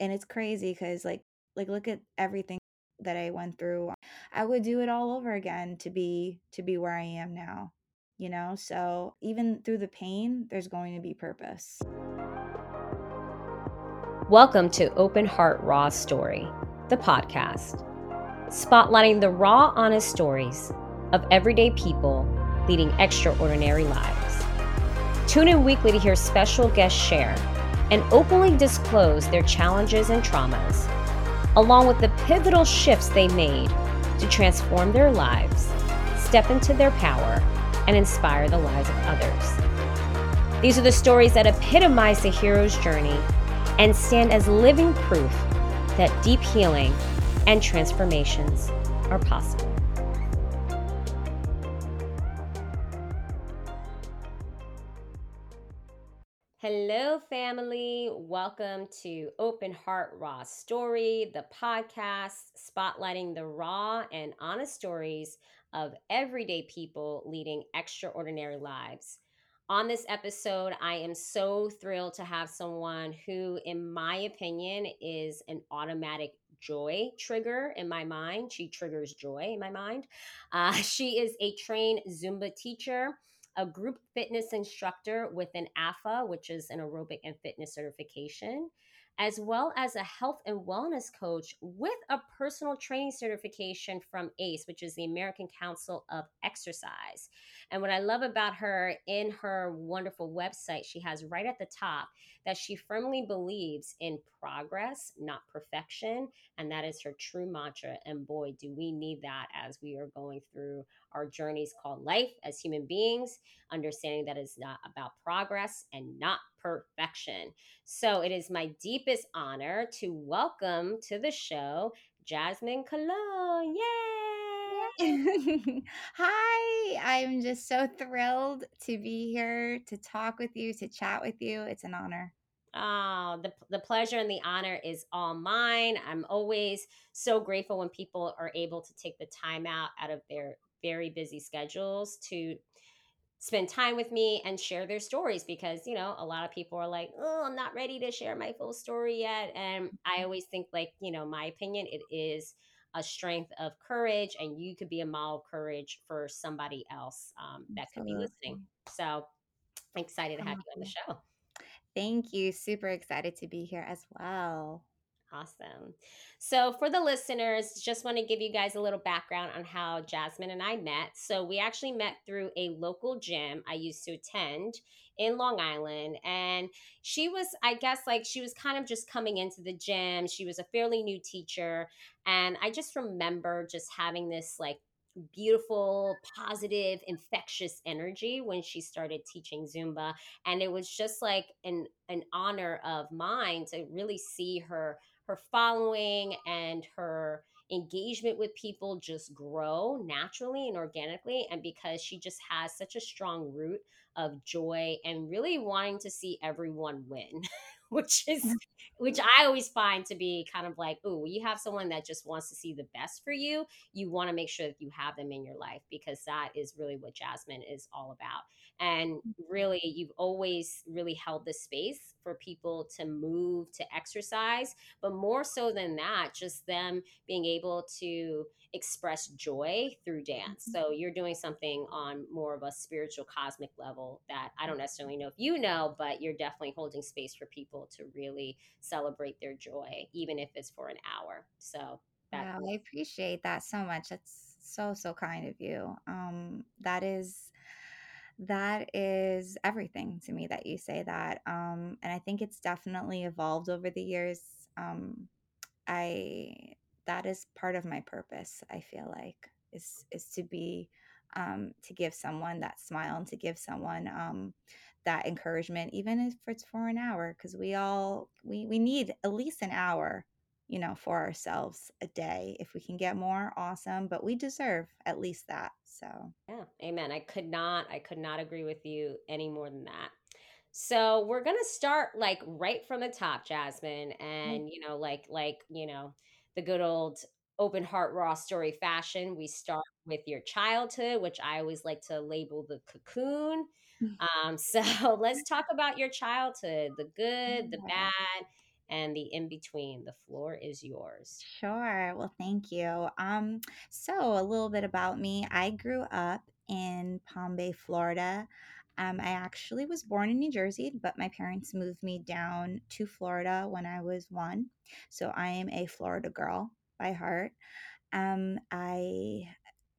and it's crazy because like like look at everything that I went through. I would do it all over again to be to be where I am now. You know, so even through the pain, there's going to be purpose. Welcome to Open Heart Raw Story, the podcast, spotlighting the raw, honest stories of everyday people leading extraordinary lives. Tune in weekly to hear special guests share and openly disclose their challenges and traumas, along with the pivotal shifts they made to transform their lives, step into their power, and inspire the lives of others. These are the stories that epitomize the hero's journey and stand as living proof that deep healing and transformations are possible. Hello, family. Welcome to Open Heart Raw Story, the podcast spotlighting the raw and honest stories of everyday people leading extraordinary lives. On this episode, I am so thrilled to have someone who, in my opinion, is an automatic joy trigger in my mind. She triggers joy in my mind. Uh, she is a trained Zumba teacher a group fitness instructor with an AFA, which is an aerobic and fitness certification, as well as a health and wellness coach with a personal training certification from ACE, which is the American Council of Exercise. And what I love about her in her wonderful website, she has right at the top that she firmly believes in progress, not perfection. And that is her true mantra. And boy, do we need that as we are going through our journeys called life as human beings, understanding that it's not about progress and not perfection. So it is my deepest honor to welcome to the show Jasmine Cologne. Yay! Hi, I'm just so thrilled to be here to talk with you, to chat with you. It's an honor. Oh, the, the pleasure and the honor is all mine. I'm always so grateful when people are able to take the time out out of their very busy schedules to spend time with me and share their stories because you know a lot of people are like oh i'm not ready to share my full story yet. And i mm-hmm. always think like you know my opinion it is a strength of courage and you could be a model of courage for somebody else um, that could be listening. So i'm excited to have you on the show. Thank you. Super excited to be here as well Awesome. So, for the listeners, just want to give you guys a little background on how Jasmine and I met. So, we actually met through a local gym I used to attend in Long Island. And she was, I guess, like she was kind of just coming into the gym. She was a fairly new teacher. And I just remember just having this like beautiful, positive, infectious energy when she started teaching Zumba. And it was just like an, an honor of mine to really see her her following and her engagement with people just grow naturally and organically and because she just has such a strong root of joy and really wanting to see everyone win which is mm. which I always find to be kind of like, oh, you have someone that just wants to see the best for you. You want to make sure that you have them in your life because that is really what Jasmine is all about. And mm. really, you've always really held the space for people to move, to exercise, but more so than that, just them being able to express joy through dance. Mm-hmm. So you're doing something on more of a spiritual cosmic level that I don't necessarily know if you know, but you're definitely holding space for people to really celebrate their joy, even if it's for an hour. So that wow, I appreciate that so much. That's so so kind of you. Um that is that is everything to me that you say that. Um and I think it's definitely evolved over the years. Um I that is part of my purpose i feel like is is to be um to give someone that smile and to give someone um that encouragement even if it's for an hour because we all we we need at least an hour you know for ourselves a day if we can get more awesome but we deserve at least that so yeah amen i could not i could not agree with you any more than that so we're gonna start like right from the top jasmine mm. and you know like like you know the good old open heart raw story fashion. We start with your childhood, which I always like to label the cocoon. Um, so let's talk about your childhood, the good, the bad, and the in between. The floor is yours. Sure. Well, thank you. Um, so a little bit about me. I grew up in Palm Bay, Florida. Um, I actually was born in New Jersey, but my parents moved me down to Florida when I was one. So I am a Florida girl by heart. Um, I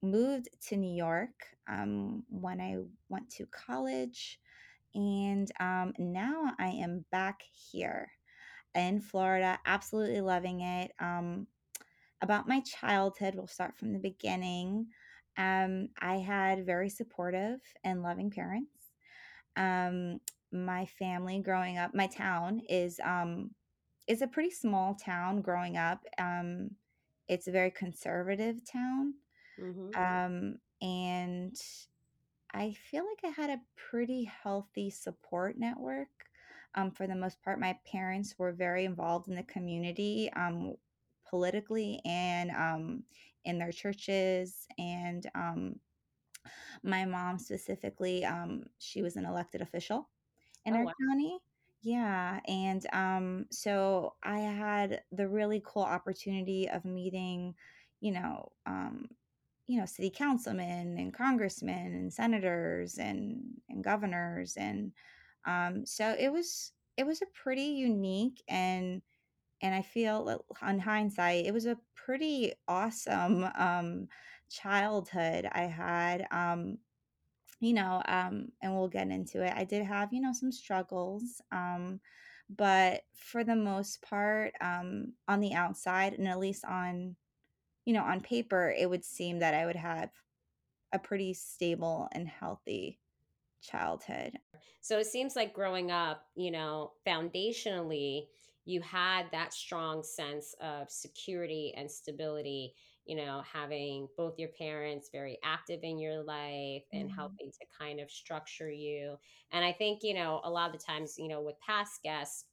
moved to New York um, when I went to college, and um, now I am back here in Florida, absolutely loving it. Um, about my childhood, we'll start from the beginning. Um, I had very supportive and loving parents. Um, my family growing up, my town is um, is a pretty small town. Growing up, um, it's a very conservative town, hmm um, and I feel like I had a pretty healthy support network. Um, for the most part, my parents were very involved in the community, um, politically and um, in their churches. And um, my mom specifically, um, she was an elected official in Oh our wow. county. Yeah. And um, so I had the really cool opportunity of meeting, you know, um, you know, city councilmen and congressmen and senators and and governors and um, so it was it was a pretty unique and and I feel on hindsight it was a pretty awesome um, childhood I had. Um, you know, um, and we'll get into it. I did have you know some struggles. Um, but for the most part, um, on the outside, and at least on you know on paper, it would seem that I would have a pretty stable and healthy childhood. So it seems like growing up, you know, foundationally, you had that strong sense of security and stability, you know, having both your parents very active in your life and Mhm, helping to kind of structure you. And I think, you know, a lot of the times, you know, with past guests,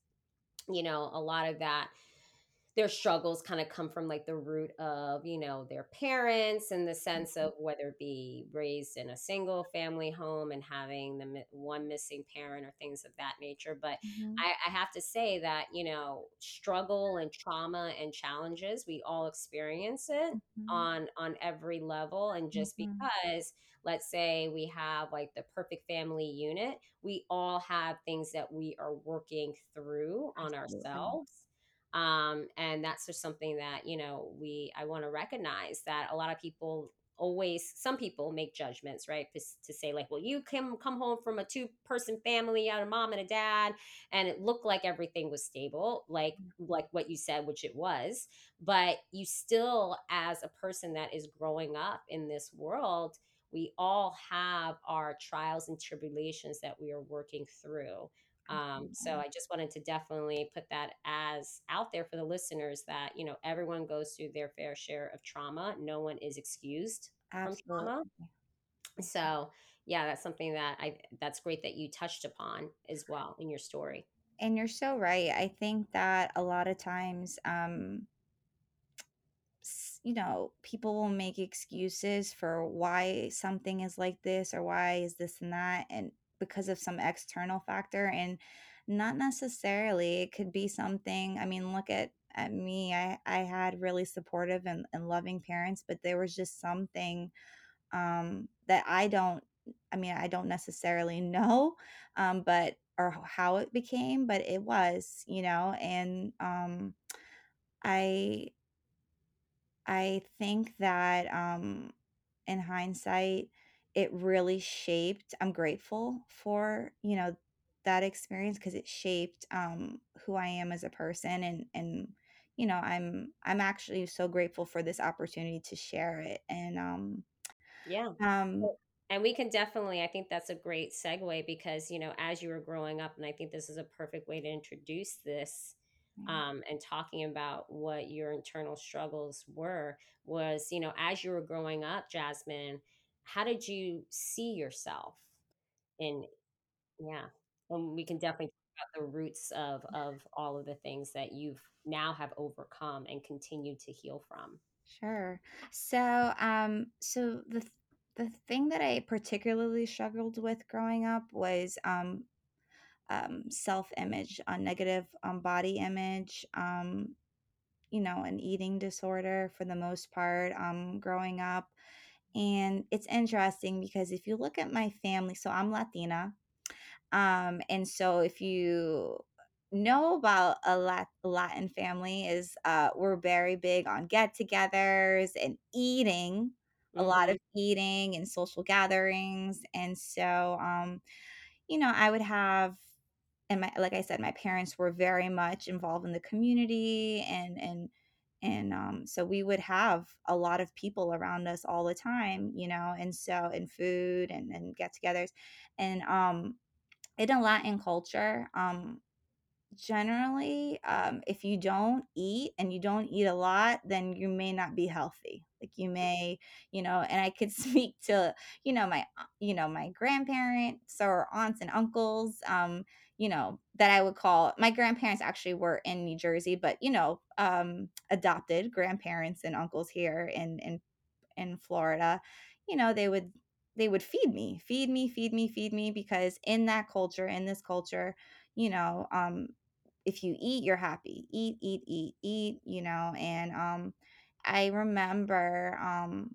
you know, a lot of that their struggles kind of come from like the root of you know their parents in the sense of whether it be raised in a single family home and having the one missing parent or things of that nature but mhm, I, I have to say that you know struggle and trauma and challenges we all experience it mhm, on on every level and just mhm. because let's say we have like the perfect family unit we all have things that we are working through on Absolutely. ourselves um, and that's just something that you know we i want to recognize that a lot of people always some people make judgments right to, to say like well you can come home from a two person family out a mom and a dad and it looked like everything was stable like like what you said which it was but you still as a person that is growing up in this world we all have our trials and tribulations that we are working through um, so I just wanted to definitely put that as out there for the listeners that, you know, everyone goes through their fair share of trauma. No one is excused from trauma. Absolutely. So yeah, that's something that I that's great that you touched upon as well in your story. And you're so right. I think that a lot of times, um, you know, people will make excuses for why something is like this or why is this and that, and because of some external factor, and not necessarily. It could be something. I mean, look at at me. I I had really supportive and, and loving parents, but there was just something um, that I don't. I mean, I don't necessarily know, um, but or how it became, but it was, you know, and um, I I think that, um, in hindsight, it really shaped I'm grateful for, you know, that experience because it shaped, um, who I am as a person and and, you know, I'm I'm actually so grateful for this opportunity to share it, and, um Yeah. um And we can definitely, I think that's a great segue because, you know, as you were growing up, and I think this is a perfect way to introduce this um, and talking about what your internal struggles were, was, you know, as you were growing up, Jasmine, how did you see yourself in, yeah. And we can definitely talk about the roots of, of all of the things that you've now have overcome and continue to heal from. Sure. So, um, so the th- the thing that I particularly struggled with growing up was, um um, self image, a negative um, body image, um, you know, an eating disorder for the most part um, growing up. And it's interesting because if you look at my family, so I'm Latina, um, and so if you know about a Lat- Latin family is uh, we're very big on get-togethers and eating, a lot Mm-hmm. of eating and social gatherings. And so um, you know, I would have and my like I said, my parents were very much involved in the community and and and um so we would have a lot of people around us all the time, you know, and so and food and and get-togethers. And um in a Latin culture, um Generally, um, if you don't eat and you don't eat a lot, then you may not be healthy. Like you may, you know, and I could speak to, you know, my, uh, you know, my grandparents or aunts and uncles, um, you know, that I would call my grandparents actually were in New Jersey, but you know, um, adopted grandparents and uncles here in in in Florida, you know, they would they would feed me, feed me, feed me, feed me because in that culture, in this culture, you know, um, if you eat, you're happy. Eat, eat, eat, eat, you know, and um I remember um,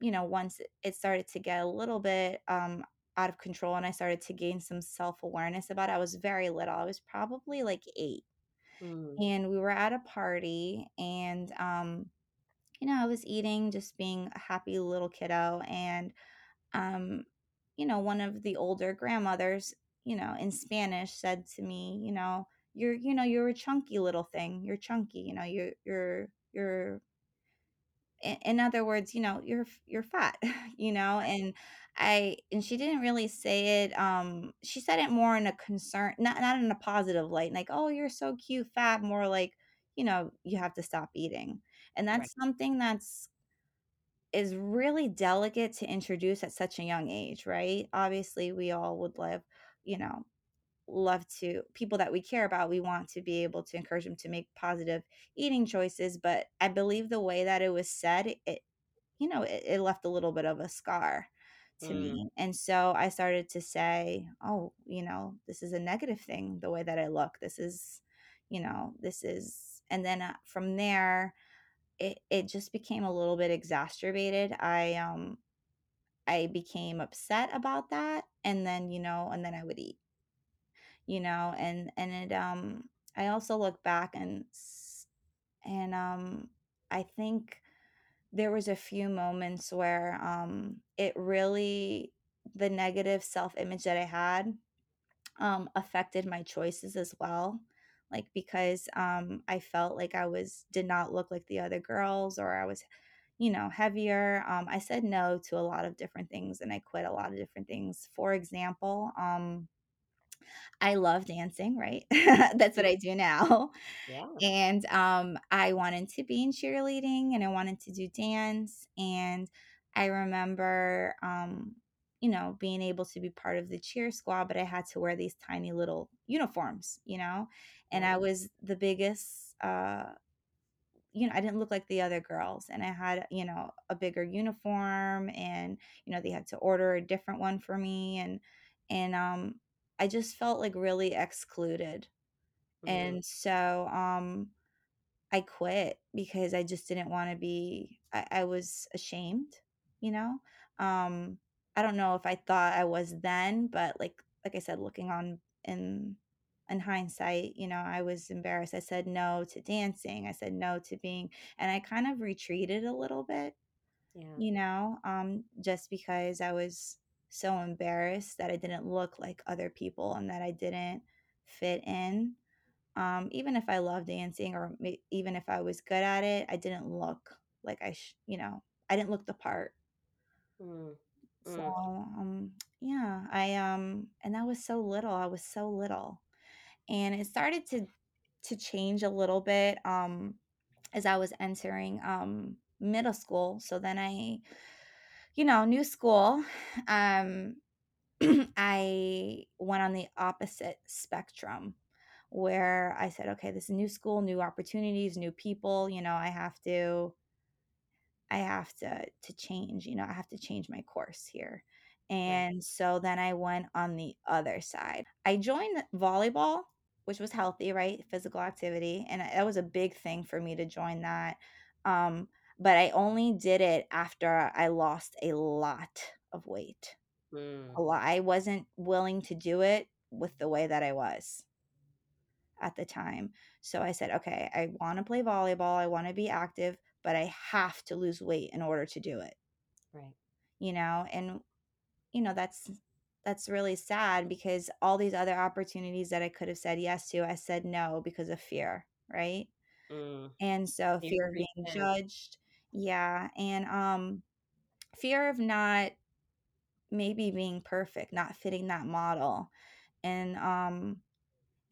you know, once it started to get a little bit um out of control and I started to gain some self-awareness about it. I was very little. I was probably like 8. Mm. And we were at a party and um you know, I was eating, just being a happy little kiddo. And, um, you know, one of the older grandmothers, you know, in Spanish said to me, you know, you're, you know, you're a chunky little thing. You're chunky, you know, you're, you're, you're, in, in other words, you know, you're, you're fat, you know, and I, and she didn't really say it. Um, she said it more in a concern, not, not in a positive light, like, oh, you're so cute, fat, more like, you know, you have to stop eating. And Right. that's something that's is really delicate to introduce at such a young age, right? Obviously, we all would love, you know, love to people that we care about, we want to be able to encourage them to make positive eating choices, but I believe the way that it was said, it you know, it, it left a little bit of a scar to Mm. me. And so I started to say, oh, you know, this is a negative thing the way that I look. This is, you know, this is and then uh, from there it it just became a little bit exacerbated. I, um I became upset about that, and then, you know and then I would eat, you know, and and it, um I also look back and and, um, I think there was a few moments where, um, it really the negative self-image that I had, um, affected my choices as well, like, because, um, I felt like I was did not look like the other girls or I was you know, heavier. Um, I said no to a lot of different things and I quit a lot of different things. For example, um, I love dancing, right? That's what. I do now. Yeah. And um, I wanted to be in cheerleading and I wanted to do dance. And I remember, um, you know, being able to be part of the cheer squad, but I had to wear these tiny little uniforms, you know, and I was the biggest, uh, you know, I didn't look like the other girls and I had, you know, a bigger uniform and, you know, they had to order a different one for me and and um I just felt like really excluded. Mm. And so um I quit because I just didn't want to be I, I was ashamed, you know? Um I don't know if I thought I was then, but like like I said, looking on in in hindsight, you know, I was embarrassed. I said no to dancing. I said no to being and I kind of retreated a little bit, Yeah. you know, um, just because I was so embarrassed that I didn't look like other people and that I didn't fit in. Um, even if I loved dancing or even if I was good at it, I didn't look like I sh you know, I didn't look the part. Mm. So, Mm. um, yeah, I, um and that was so little, I was so little. And it started to to change a little bit, um, as I was entering, um, middle school. So then I you know, new school, um, I went on the opposite spectrum where I said, "Okay, this is new school, new opportunities, new people, you know, I have to I have to to change, you know, I have to change my course here." And so then I went on the other side. I joined volleyball, which was healthy, right? Physical activity. And that was a big thing for me to join that. Um, but I only did it after I lost a lot of weight. Mm, A lot. I wasn't willing to do it with the way that I was at the time. So I said, okay, I want to play volleyball. I want to be active, but I have to lose weight in order to do it, right. you know? And you know, that's that's really sad because all these other opportunities that I could have said yes to, I said no because of fear, right? Mm. And so Fear of being in. judged, yeah, and um fear of not maybe being perfect, not fitting that model. And um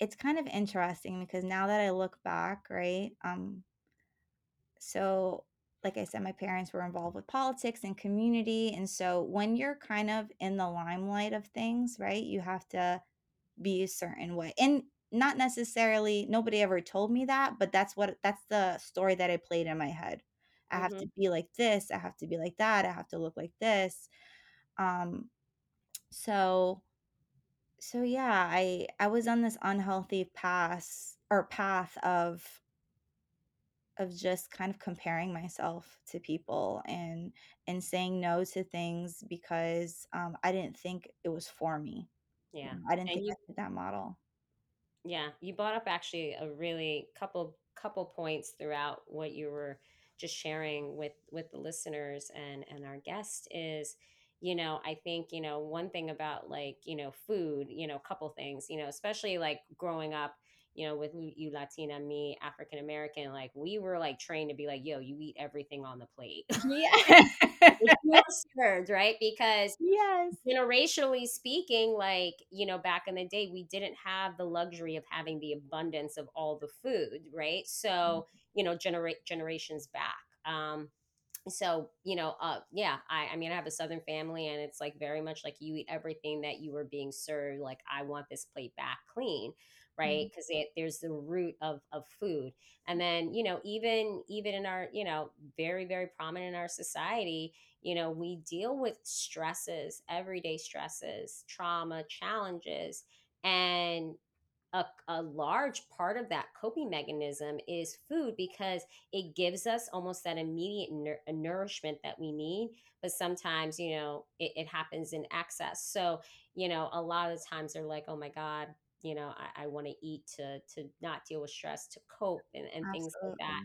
it's kind of interesting because now that I look back, right? Um so like I said, my parents were involved with politics and community. And so when you're kind of in the limelight of things, right, you have to be a certain way. And not necessarily nobody ever told me that, but that's what that's the story that I played in my head. I have to Mhm. be like this, I have to be like that, I have to look like this. Um so so yeah, I I was on this unhealthy path or path of of just kind of comparing myself to people and and saying no to things because um, I didn't think it was for me. Yeah. know, I didn't And think I you fit that model. Yeah, you brought up actually a really couple couple points throughout what you were just sharing with with the listeners and and our guest is you know i think you know one thing about like you know food you know a couple things you know especially like growing up you know with you latina me african american like we were like trained to be like yo you eat everything on the plate Yeah. Served right because yes. generationally speaking, like, you know, back in the day, we didn't have the luxury of having the abundance of all the food, right? So, you know, generate generations back. Um, so you know uh yeah i i mean i have a southern family and it's like very much like you eat everything that you are being served like i want this plate back clean right? Mm-hmm. Because there's the root of of food. And then you know even even in our you know very very prominent in our society you know we deal with stresses everyday stresses trauma challenges and a, a large part of that coping mechanism is food because it gives us almost that immediate nour- nourishment that we need but sometimes you know it, it happens in excess. So you know a lot of the times they're like oh my god you know i, I want to eat to to not deal with stress to cope and, and things like that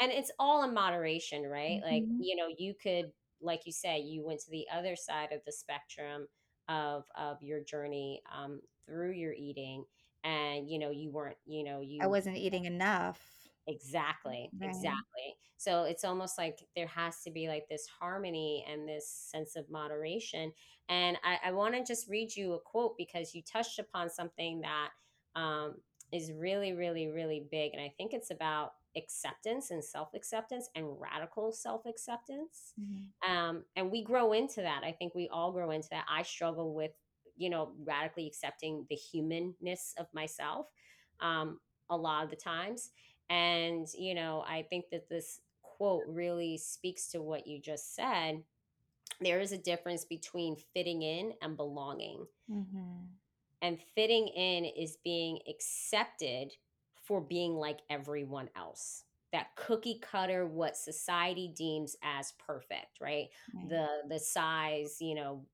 and it's all in moderation right like Mhm. you know you could like you say you went to the other side of the spectrum of of your journey um, through your eating and you know you weren't you know you I wasn't eating enough. Exactly Right. exactly so it's almost like there has to be like this harmony and this sense of moderation and i, I want to just read you a quote because you touched upon something that um, is really really really big and i think it's about acceptance and self-acceptance and radical self-acceptance Mhm. um, and we grow into that i think we all grow into that i struggle with you know radically accepting the humanness of myself um, a lot of the times and you know i think that this quote really speaks to what you just said there is a difference between fitting in and belonging Mhm. and fitting in is being accepted for being like everyone else. That cookie cutter, what society deems as perfect, right? Right. The the size, you know,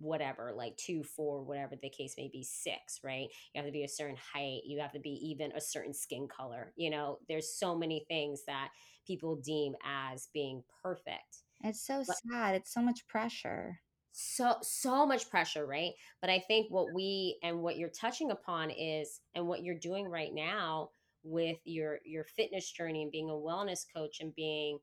whatever, like two, four, whatever the case may be, six, right? You have to be a certain height. You have to be even a certain skin color. You know, there's so many things that people deem as being perfect. It's so But sad. It's so much pressure. so so much pressure right but i think what we and what you're touching upon is and what you're doing right now with your your fitness journey and being a wellness coach and being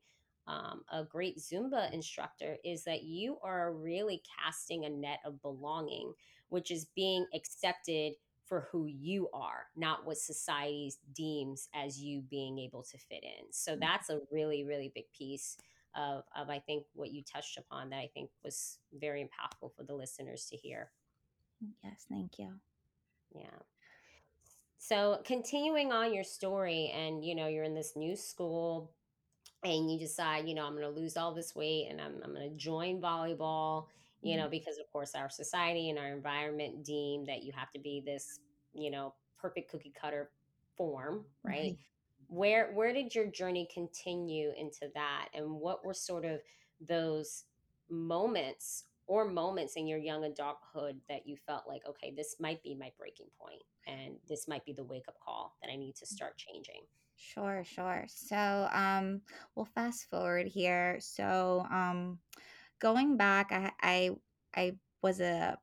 um, a great zumba instructor is that you are really casting a net of belonging which is being accepted for who you are not what society deems as you being able to fit in so that's a really really big piece of, of I think what you touched upon that I think was very impactful for the listeners to hear. Yes, thank you. Yeah. So continuing on your story, and you know, you're in this new school, and you decide, you know, I'm going to lose all this weight, and I'm I'm going to join volleyball. you know, mm-hmm. because of course our society and our environment deem that you have to be this, you know, perfect cookie cutter form, right? Right. Where where did your journey continue into that and what were sort of those moments or moments in your young adulthood that you felt like, okay, this might be my breaking point and this might be the wake up call that I need to mm. start changing? Sure, sure. So, um, we'll fast forward here. So, um, going back, I I I was a,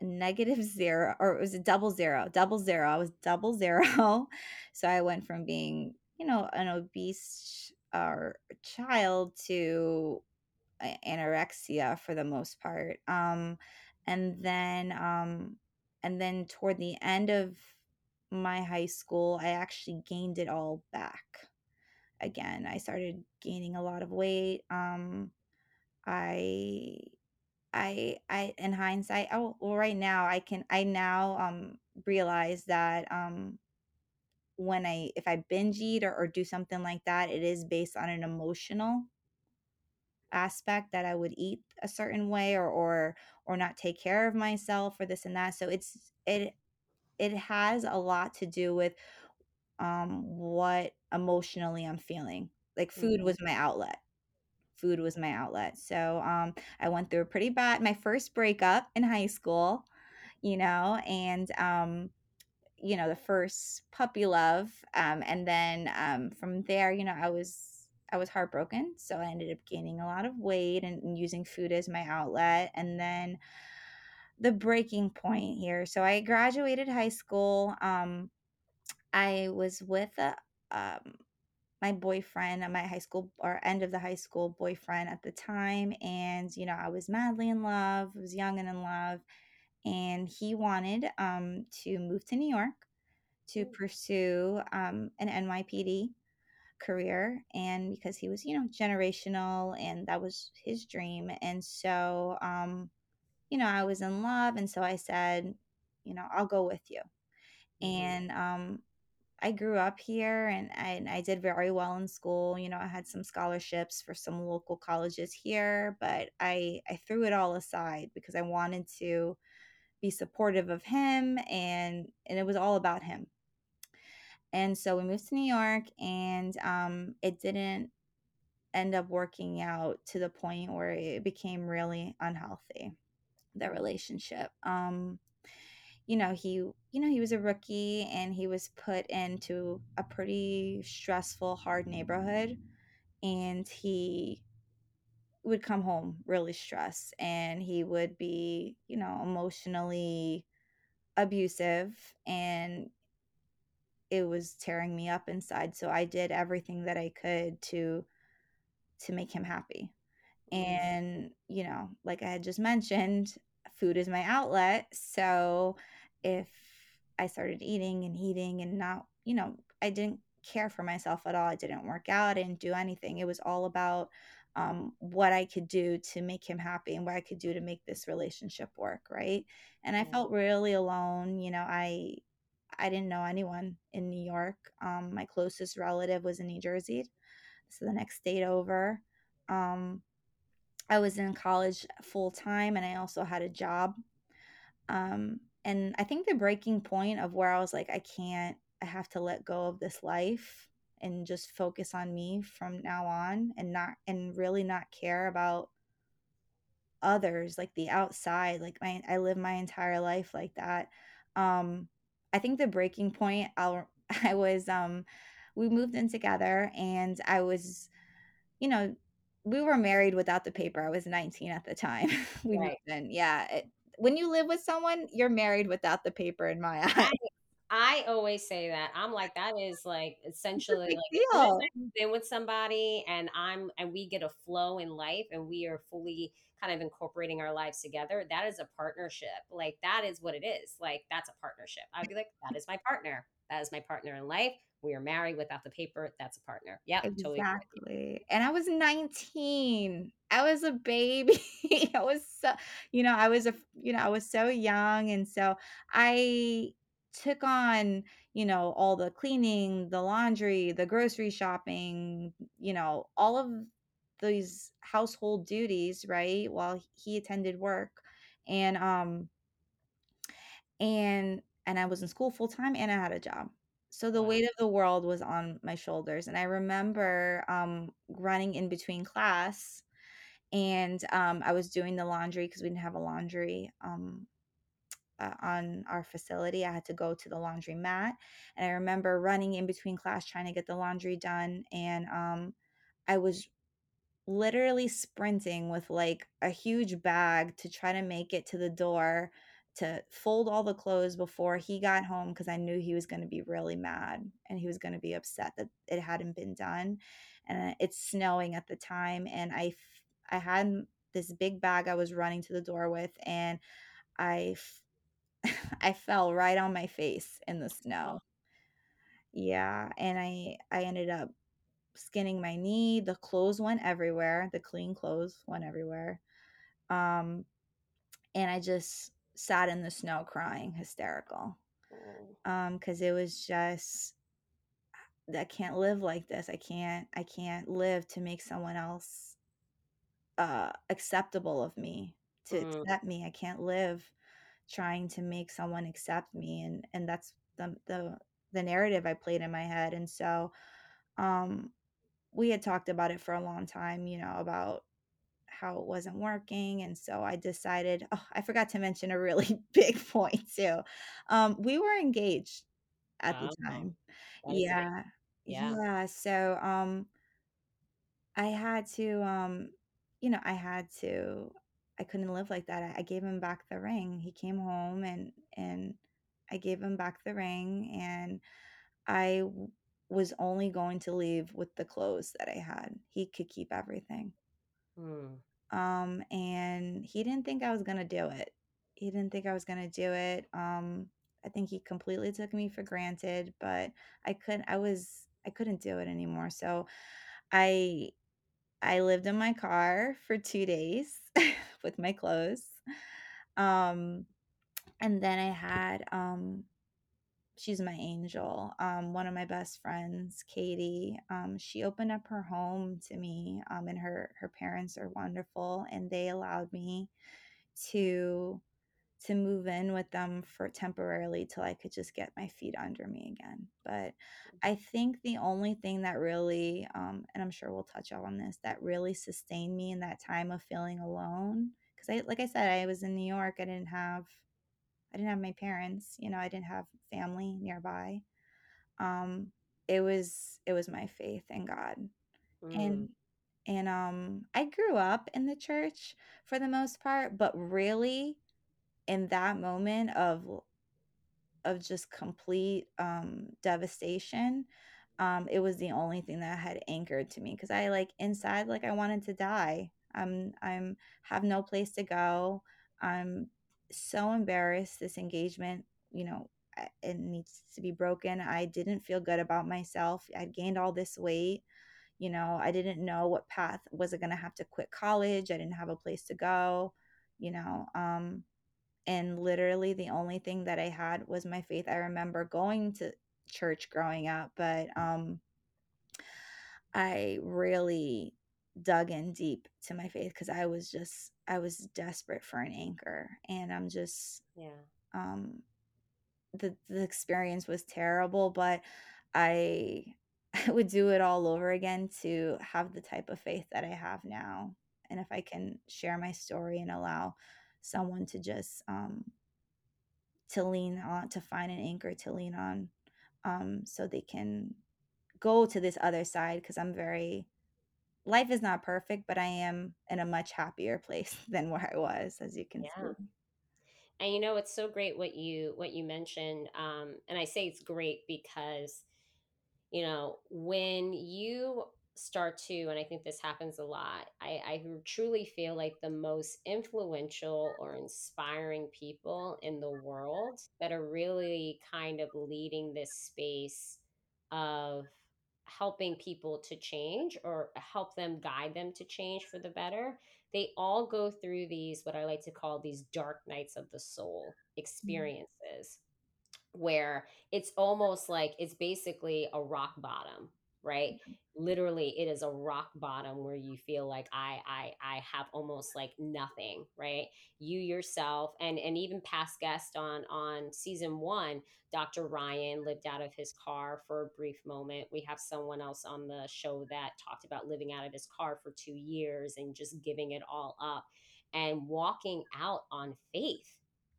a negative zero, or it was a double zero, double zero. I was double zero. So I went from being, you know, an obese or child to anorexia for the most part. Um, and then, um, and then toward the end of my high school, I actually gained it all back again. I started gaining a lot of weight. Um, I, I, I, in hindsight, oh, well, right now I can, I now, um, realize that, um, when I, if I binge eat or, or do something like that, it is based on an emotional aspect that I would eat a certain way or or or not take care of myself or this and that. So it's it it has a lot to do with um what emotionally I'm feeling. Like food Mhm, was my outlet. Food was my outlet. So um I went through a pretty bad my first breakup in high school, you know, and um you know, the first puppy love, um, and then, um, from there, you know, I was I was heartbroken, so I ended up gaining a lot of weight and and using food as my outlet, and then the breaking point here, so I graduated high school, um, I was with a, um, my boyfriend, uh, my high school or end of the high school boyfriend at the time, and, you know, I was madly in love, I was young and in love, and he wanted, um, to move to New York to pursue um, an NYPD career and because he was, you know, generational and that was his dream. And so, um, you know, I was in love. And so I said, you know, I'll go with you. mhm, And um, I grew up here and I, and I did very well in school. You know, I had some scholarships for some local colleges here, but I, I threw it all aside because I wanted to be supportive of him and and it was all about him And so we moved to New York and um, it didn't end up working out to the point where it became really unhealthy, the mm, relationship. Um, you know, he you know, he was a rookie and he was put into a pretty stressful, hard neighborhood and he would come home really stressed and he would be, you know, emotionally abusive and it was tearing me up inside. So I did everything that I could to to make him happy. And, you know, like I had just mentioned, food is my outlet. So if I started eating and eating and not, you know, I didn't care for myself at all. I didn't work out, I didn't do anything. It was all about um, what I could do to make him happy and what I could do to make this relationship work. Right. And I felt really alone. You know, I, I didn't know anyone in New York. Um, my closest relative was in New Jersey, so the next state over. Um, I was in college full time and I also had a job. Um, and I think the breaking point of where I was like, I can't, I have to let go of this life and just focus on me from now on and not, and really not care about others, like the outside. Like my, I live my entire life like that. Um, I think the breaking point, I'll, I was, um, we moved in together and I was you know, we were married without the paper. I was 19 at the time. We right. in. Yeah, it when you live with someone, you're married without the paper in my eyes. I always say that. I'm like, that is like essentially like as soon as deal. In with somebody and I'm and we get a flow in life and we are fully kind of incorporating our lives together, that is a partnership. Like that is what it is. Like that's a partnership. I'd be like, that is my partner. That is my partner in life. We are married without the paper. That's a partner. Totally you. Exactly, and I was 19. I was a baby. I was so you know, I was a you know, I was so young, and so I took on, you know, all the cleaning, the laundry, the grocery shopping, you know, all of these household duties, right, while he attended work, and, um and and I was in school full time and I had a job. So the weight of the world was on my shoulders, and I remember, um, running in between class, and, um, I was doing the laundry because we didn't have a laundry, um, uh, on our facility. I had to go to the laundromat, and I remember running in between class trying to get the laundry done, and, um, I was literally sprinting with, like, a huge bag to try to make it to the door to fold all the clothes before he got home because I knew he was gonna be really mad, and he was gonna be upset that it hadn't been done, and it's snowing at the time, and I f I had this big bag I was running to the door with, and I f I fell right on my face in the snow. Yeah, and I I ended up skinning my knee, the clothes went everywhere, the clean clothes went everywhere, um, and I just sat in the snow crying hysterical, oh. Um, because it was just I can't live like this, I can't I can't live to make someone else, uh, acceptable of me, to Mm, accept me, I can't live trying to make someone accept me, and and that's the the the narrative I played in my head, and so, um, we had talked about it for a long time, you know, about how it wasn't working, and so I decided oh, I forgot to mention a really big point too. Um, we were engaged at the oh, time. that is a big Yeah. yeah. Yeah, so, um, I had to, um, you know, I had to I couldn't live like that. I I gave him back the ring. He came home and and I gave him back the ring, and I was only going to leave with the clothes that I had. He could keep everything. Mm, Um, and he didn't think I was gonna do it. He didn't think I was gonna do it. Um, I think he completely took me for granted, but I couldn't I was I couldn't do it anymore. So I I lived in my car for 2 days with my clothes. Um, and then I had um she's my angel. Um, one of my best friends, Katie, um, she opened up her home to me. Um, and her her parents are wonderful, and they allowed me to to move in with them for temporarily till I could just get my feet under me again. But I think the only thing that really, um, and I'm sure we'll touch on this, that really sustained me in that time of feeling alone. Because I, like I said, I was in New York. I didn't have, I didn't have my parents. You know, I didn't have family nearby. Um, it was, it was my faith in God, mm, and and um, I grew up in the church for the most part, but really in that moment of of just complete, um, devastation, um, it was the only thing that had anchored to me because I, like, inside, like, I wanted to die. I'm I'm have no place to go. I'm so embarrassed this engagement, you know, it needs to be broken. I didn't feel good about myself. I'd gained all this weight, you know, I didn't know what path was I gonna have to quit college. I didn't have a place to go, you know, um and literally the only thing that I had was my faith. I remember going to church growing up, but, um, I really dug in deep to my faith because I was just I was desperate for an anchor, and I'm just, yeah. um the the experience was terrible, but I I would do it all over again to have the type of faith that I have now, and if I can share my story and allow someone to just, um to lean on to find an anchor to lean on, um, so they can go to this other side. because I'm very life is not perfect, but I am in a much happier place than where I was, as you can see. Yeah. And you know, it's so great what you what you mentioned. Um, and I say it's great because you know when you start to and i think this happens a lot I, I truly feel like the most influential or inspiring people in the world that are really kind of leading this space of helping people to change or help them guide them to change for the better they all go through these what i like to call these dark nights of the soul Mm, experiences where it's almost like it's basically a rock bottom right? Literally, it is a rock bottom where you feel like I I I have almost like nothing, right? You yourself and and even past guest on on season 1, Dr. Ryan lived out of his car for a brief moment. We have someone else on the show that talked about living out of his car for 2 years and just giving it all up and walking out on faith.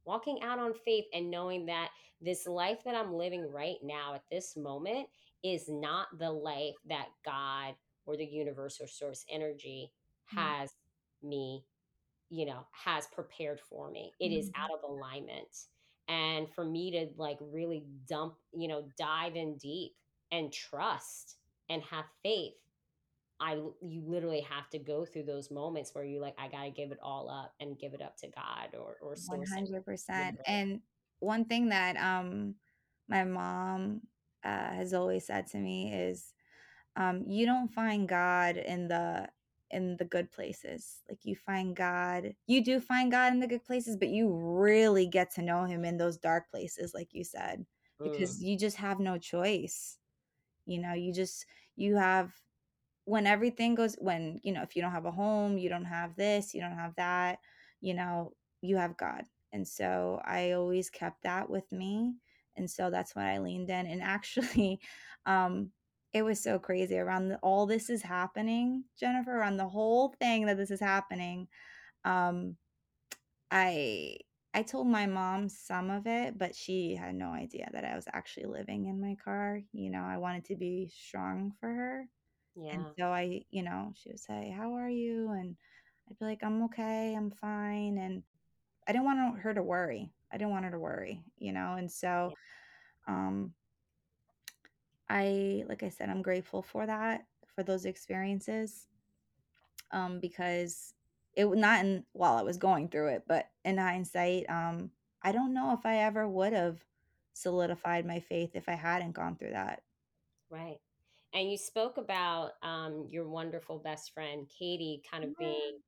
Walking out on faith and knowing that this life that I'm living right now at this moment is not the life that God or the universe or source energy Mhm. has me, you know, has prepared for me. It is Mhm. out of alignment. And for me to like really dump, you know, dive in deep and trust and have faith, I you literally have to go through those moments where you're like, I gotta give it all up and give it up to God or or 100%. And one thing that, um, my mom, uh, has always said to me is, um, "You don't find God in the in the good places. Like, you find God you do find God in the good places, but you really get to know him in those dark places," like you said, Mm, because you just have no choice. You know, you just you have when everything goes when, you know, if you don't have a home, you don't have this, you don't have that, you know, you have God. And so I always kept that with me. And so that's when I leaned in. And actually, um, it was so crazy around the, all this is happening, Jennifer, around the whole thing that this is happening. Um, I I told my mom some of it, but she had no idea that I was actually living in my car. You know, I wanted to be strong for her. Yeah. And so I you know, she would say, "How are you?" And I'd be like, "I'm okay, I'm fine." And I didn't want her to worry. I didn't want her to worry, you know? And so, um, I like I said, I'm grateful for that, for those experiences, um, because it was not in while I was going through it, but in hindsight, um, I don't know if I ever would've solidified my faith if I hadn't gone through that. right. And you spoke about um, your wonderful best friend, Katie, kind of being.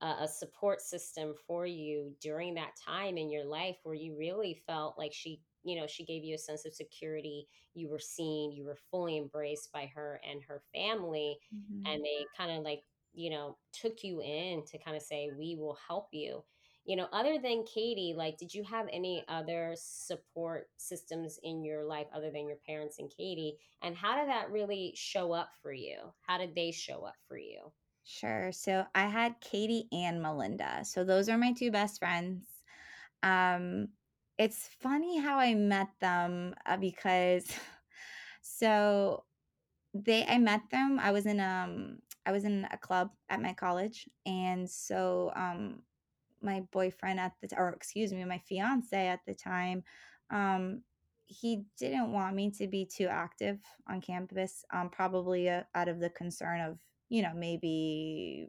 A, a support system for you during that time in your life where you really felt like she you know she gave you a sense of security you were seen you were fully embraced by her and her family and Mhm. they kind of like you know took you in to kind of say we will help you. You know other than katie like did you have any other support systems in your life other than your parents and katie? And how did that really show up for you? How did they show up for you Sure. So I had Katie and Melinda. So those are my 2 best friends. Um, it's funny how I met them, uh, because so they I met them I was in, um I was in a club at my college, and so, um, my boyfriend at the or excuse me, my fiancé at the time, um, he didn't want me to be too active on campus, um, probably, uh, out of the concern of, you know, maybe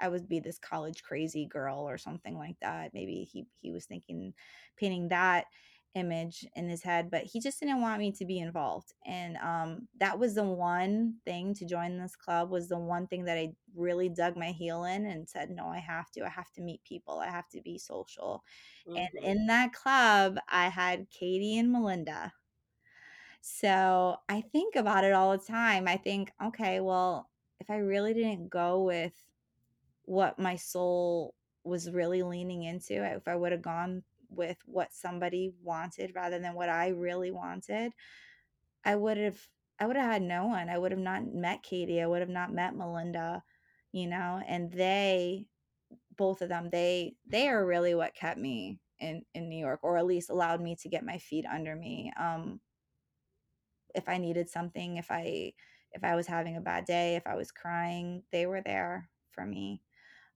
I would be this college crazy girl or something like that. Maybe he he was thinking painting that image in his head, but he just didn't want me to be involved. And um that was the one thing to join this club was the one thing that I really dug my heel in and said, "No, I have to. I have to meet people. I have to be social." And hmm in that club, I had Katie and Melinda. So, I think about it all the time. I think, "Okay, well, if I really didn't go with what my soul was really leaning into, if I would have gone with what somebody wanted rather than what I really wanted, I would have I would have had no one. I would have not met Katie. I would have not met Melinda, you know, and they both of them, they they are really what kept me in in New York or at least allowed me to get my feet under me. Um if I needed something, if I if I was having a bad day, if I was crying, they were there for me.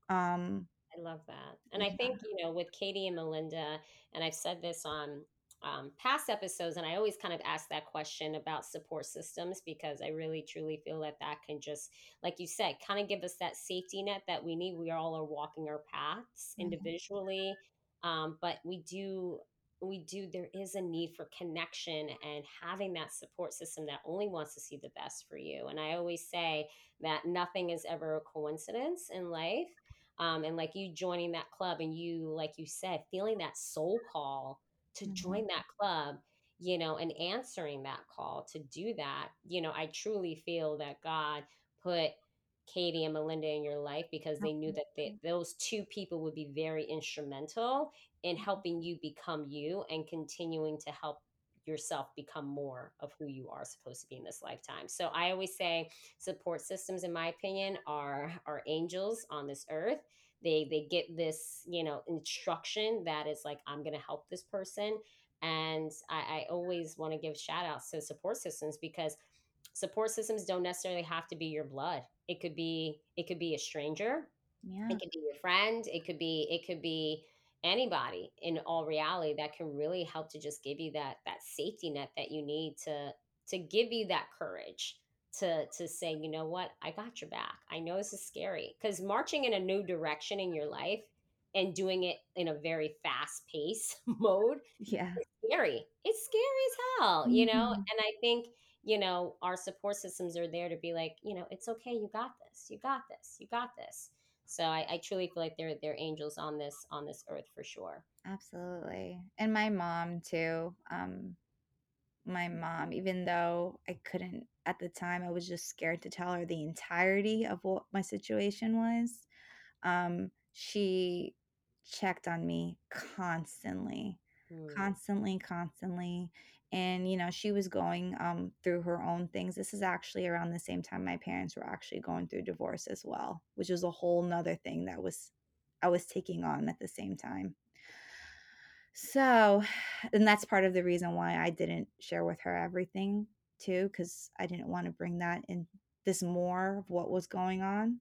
Um I love that. And I think, you know, with Katie and Melinda, and I've said this on um, past episodes, and I always kind of ask that question about support systems because I really truly feel that that can just, like you said, kind of give us that safety net that we need. We all are walking our paths Mhm, individually, um, but we do. We do, there is a need for connection and having that support system that only wants to see the best for you. And I always say that nothing is ever a coincidence in life um, and like you joining that club and you like you said feeling that soul call to mhm, join that club you know, and answering that call to do that. You know, I truly feel that God put Katie and Melinda in your life because they knew that they, those two people would be very instrumental in helping you become you and continuing to help yourself become more of who you are supposed to be in this lifetime. So I always say support systems in my opinion are are angels on this earth. They they get this, you know, instruction that is like I'm going to help this person and I, I always want to give shout outs to support systems because support systems don't necessarily have to be your blood. It could be it could be a stranger, Yeah. it could be your friend, it could be it could be anybody in all reality that can really help to just give you that that safety net that you need to to give you that courage to to say, you know what, I got your back. I know this is scary because marching in a new direction in your life and doing it in a very fast pace mode Yeah. scary. It's scary as hell, you know? Mhm. And I think, you know, our support systems are there to be like, you know, it's okay, you got this. You got this. You got this. So I, I truly feel like they're they're angels on this on this earth for sure. Absolutely. And my mom too. Um, my mom, even though I couldn't at the time, I was just scared to tell her the entirety of what my situation was. Um, she checked on me constantly, Mm, constantly, constantly. And, you know, she was going um, through her own things. This is actually around the same time my parents were actually going through divorce as well, which was a whole nother thing that was I was taking on at the same time. So, and that's part of the reason why I didn't share with her everything too, because I didn't want to bring that in this more of what was going on.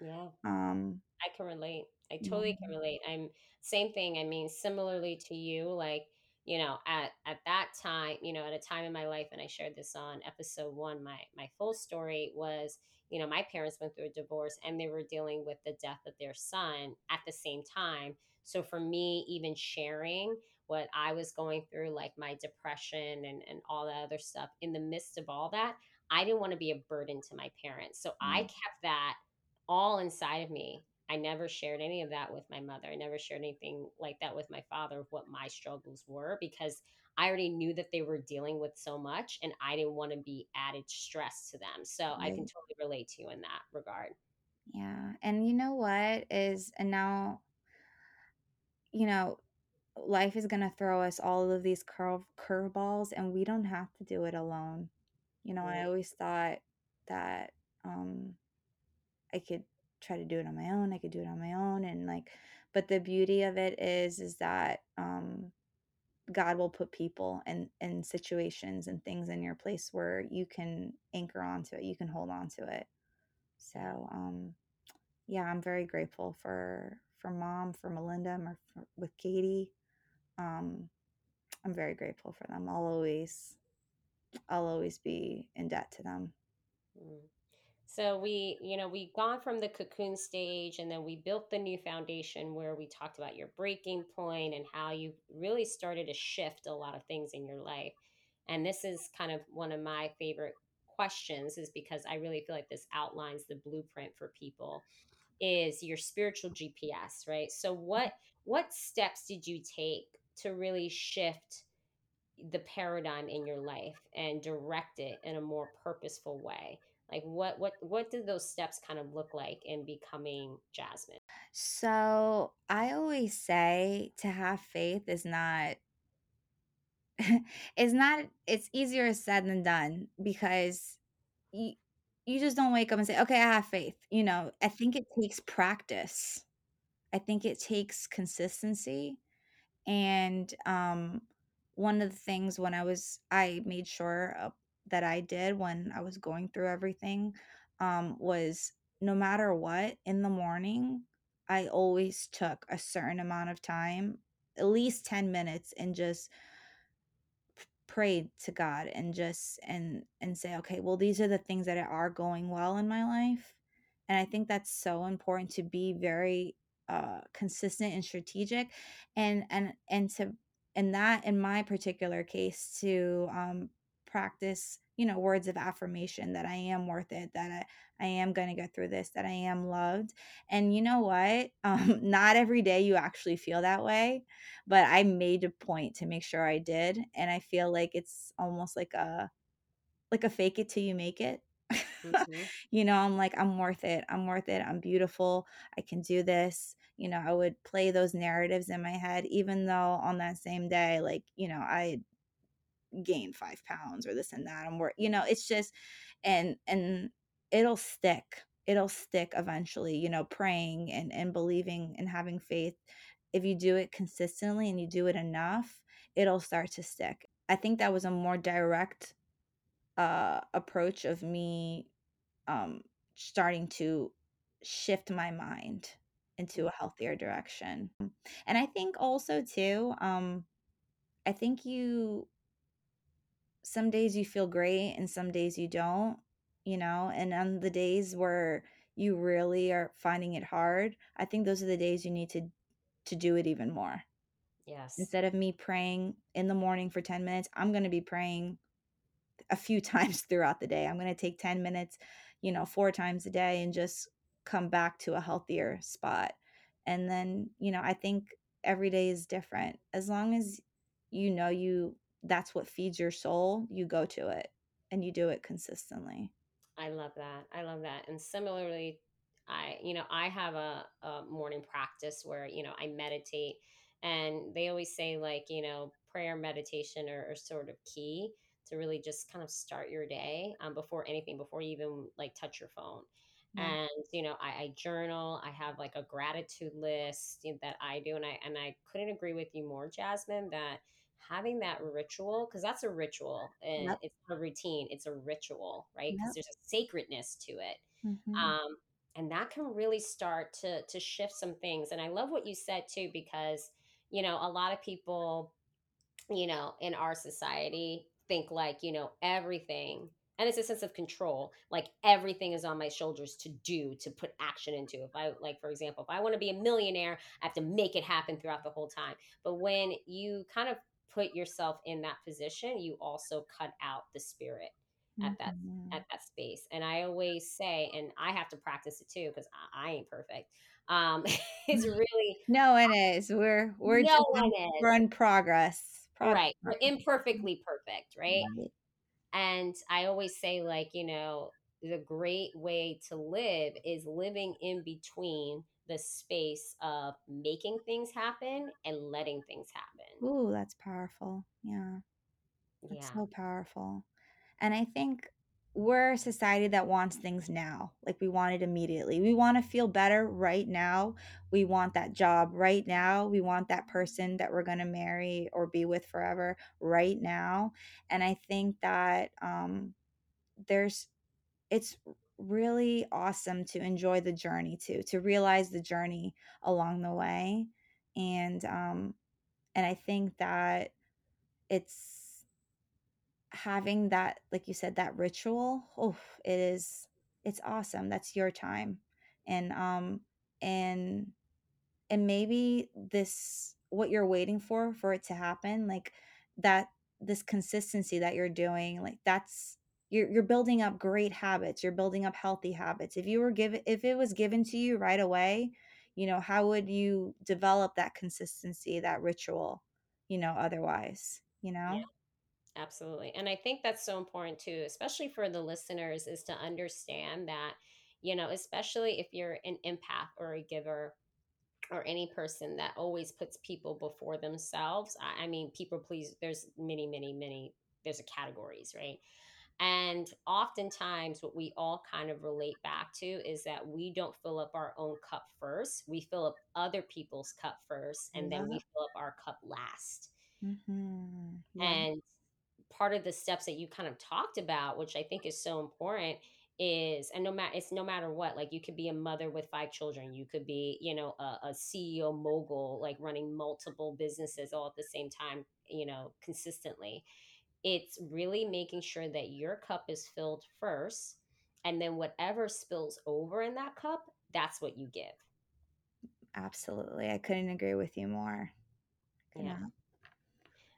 yeah. Um, I can relate. I totally can relate. I'm same thing. I mean, similarly to you, like, you know, at at that time, you know, at a time in my life, and I shared this on episode one, my my full story was, you know, my parents went through a divorce and they were dealing with the death of their son at the same time. So for me, even sharing what I was going through, like my depression and, and all that other stuff, in the midst of all that, I didn't want to be a burden to my parents. So I Mm, kept that all inside of me I never shared any of that with my mother. I never shared anything like that with my father of what my struggles were because I already knew that they were dealing with so much and I didn't want to be added stress to them. So I can totally relate to you in that regard. Yeah. And you know what is, and now, you know, life is going to throw us all of these curve curveballs and we don't have to do it alone. You know, I Mm, always thought that um I could try to do it on my own. I could do it on my own and like but the beauty of it is is that um God will put people and and situations and things in your place where you can anchor onto it. You can hold on to it. So, um yeah, I'm very grateful for for mom, for Melinda, or with Katie. Um I'm very grateful for them. I'll always I'll always be in debt to them. Mm. So we, you know, we gone from the cocoon stage and then we built the new foundation where we talked about your breaking point and how you really started to shift a lot of things in your life. And this is kind of one of my favorite questions is because I really feel like this outlines the blueprint for people is your spiritual GPS, right? So mm-hmm. what what steps did you take to really shift the paradigm in your life and direct it in a more purposeful way like what what what did those steps kind of look like in becoming jasmine So, I always say to have faith is not it's not it's easier said than done because you you just don't wake up and say, "Okay, I have faith." You know, I think it takes practice. I think it takes consistency and um one of the things when I was I made sure uh, that I did when I was going through everything um was no matter what in the morning, I always took a certain amount of time, at least 10 minutes and just prayed to God and just and and say, okay, well, these are the things that are going well in my life. And I think that's so important to be very uh consistent and strategic and and and to and that in my particular case to um practice you know, words of affirmation that I am worth it, that I, I am going to get through this, that I am loved. And you know what? Um, not every day you actually feel that way, but I made a point to make sure I did. And I feel like it's almost like a, like a fake it till you make it. hmm You know, I'm like, "I'm worth it. I'm worth it. I'm beautiful. I can do this." You know, I would play those narratives in my head even though on that same day, like, you know, I gained 5 pounds or this and that. I'm wor you know, it's just and and it'll stick. It'll stick eventually, you know, praying and and believing and having faith. If you do it consistently and you do it enough, it'll start to stick. I think that was a more direct, uh, approach of me um, starting to shift my mind into a healthier direction. And I think also too, um, I think you some days you feel great and some days you don't, you know, and on the days where you really are finding it hard, I think those are the days you need to to do it even more. Yes, Instead of me praying in the morning for 10 minutes, I'm going to be praying a few times throughout the day. I'm going to take 10 minutes, you know, 4 times a day and just come back to a healthier spot. And then, you know, I think every day is different. As long as you know you that's what feeds your soul, you go to it and you do it consistently. I love that. I love that. And similarly, I, you know, I have a, a morning practice where, you know, I meditate and they always say like, you know, prayer meditation are, are sort of key to really just kind of start your day um, before anything, before you even like touch your phone. Yeah. And, you know, I, I journal, I have like a gratitude list that I do. And I, and I couldn't agree with you more, Jasmine, that having that ritual because that's a ritual and Yep. it's not a routine it's a ritual right because Yep. there's a sacredness to it Mhm. um, and that can really start to to shift some things and i love what you said too because you know a lot of people you know, in our society think like, you know, everything and it's a sense of control. Like everything is on my shoulders to do, to put action into. If I like, for example, if I want to be a millionaire, I have to make it happen throughout the whole time. But when you kind of put yourself in that position, you also cut out the spirit at that Mhm. at that space. And I always say, and I have to practice it too because I, I ain't perfect. Um, it's really No one is. We're we're no just one we're in progress. Prog Right. We're imperfectly perfect, right? Right. And I always say, like, you know, the great way to live is living in between the space of making things happen and letting things happen. Ooh, that's powerful. Yeah. That's Yeah. so powerful. And I think we're a society that wants things now. Like we want it immediately. We want to feel better right now. We want that job right now. We want that person that we're going to marry or be with forever right now. And I think that um, there's, it's really awesome to enjoy the journey too, to realize the journey along the way. And, um, and I think that it's having that like you said that ritual oh it is it's awesome that's your time and um and and maybe this what you're waiting for for it to happen like that this consistency that you're doing like that's you're you're building up great habits you're building up healthy habits if you were given if it was given to you right away you know how would you develop that consistency that ritual you know otherwise you Yeah. know Absolutely. And I think that's so important too, especially for the listeners, is to understand that, you know, especially if you're an empath or a giver or any person that always puts people before themselves. I, I mean, people please, there's many, many, many, there's a categories, right? And oftentimes, what we all kind of relate back to is that we don't fill up our own cup first. We fill up other people's cup first, and then we fill up our cup last. Mhm. Yeah, And part of the steps that you kind of talked about, which I think is so important, is and no matter it's no matter what, like you could be a mother with five children, you could be, you know, a, CEO mogul, like running multiple businesses all at the same time, you know, consistently. It's really making sure that your cup is filled first, and then whatever spills over in that cup, that's what you give. absolutely. I couldn't agree with you more. Yeah.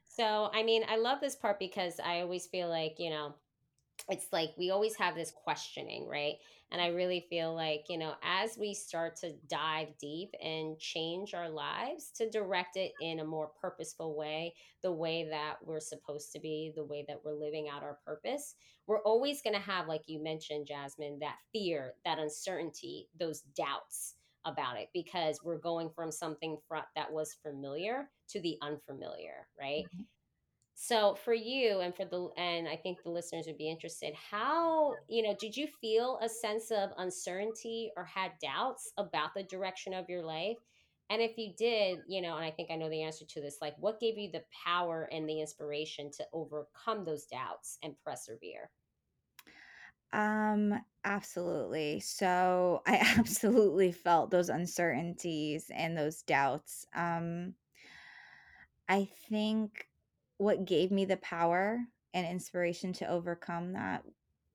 So, I mean, I love this part because I always feel like, you know, it's like we always have this questioning, right? And I really feel like, you know, as we start to dive deep and change our lives to direct it in a more purposeful way, the way that we're supposed to be, the way that we're living out our purpose, we're always going to have, like you mentioned, Jasmine, that fear, that uncertainty, those doubts about it because we're going from something fr- that was familiar to the unfamiliar, right? Right. So for you and for the and I think the listeners would be interested, how, you know, did you feel a sense of uncertainty or had doubts about the direction of your life? And if you did, you know, and I think I know the answer to this, like what gave you the power and the inspiration to overcome those doubts and persevere? Um, absolutely. So I absolutely felt those uncertainties and those doubts. Um, I think what gave me the power and inspiration to overcome that,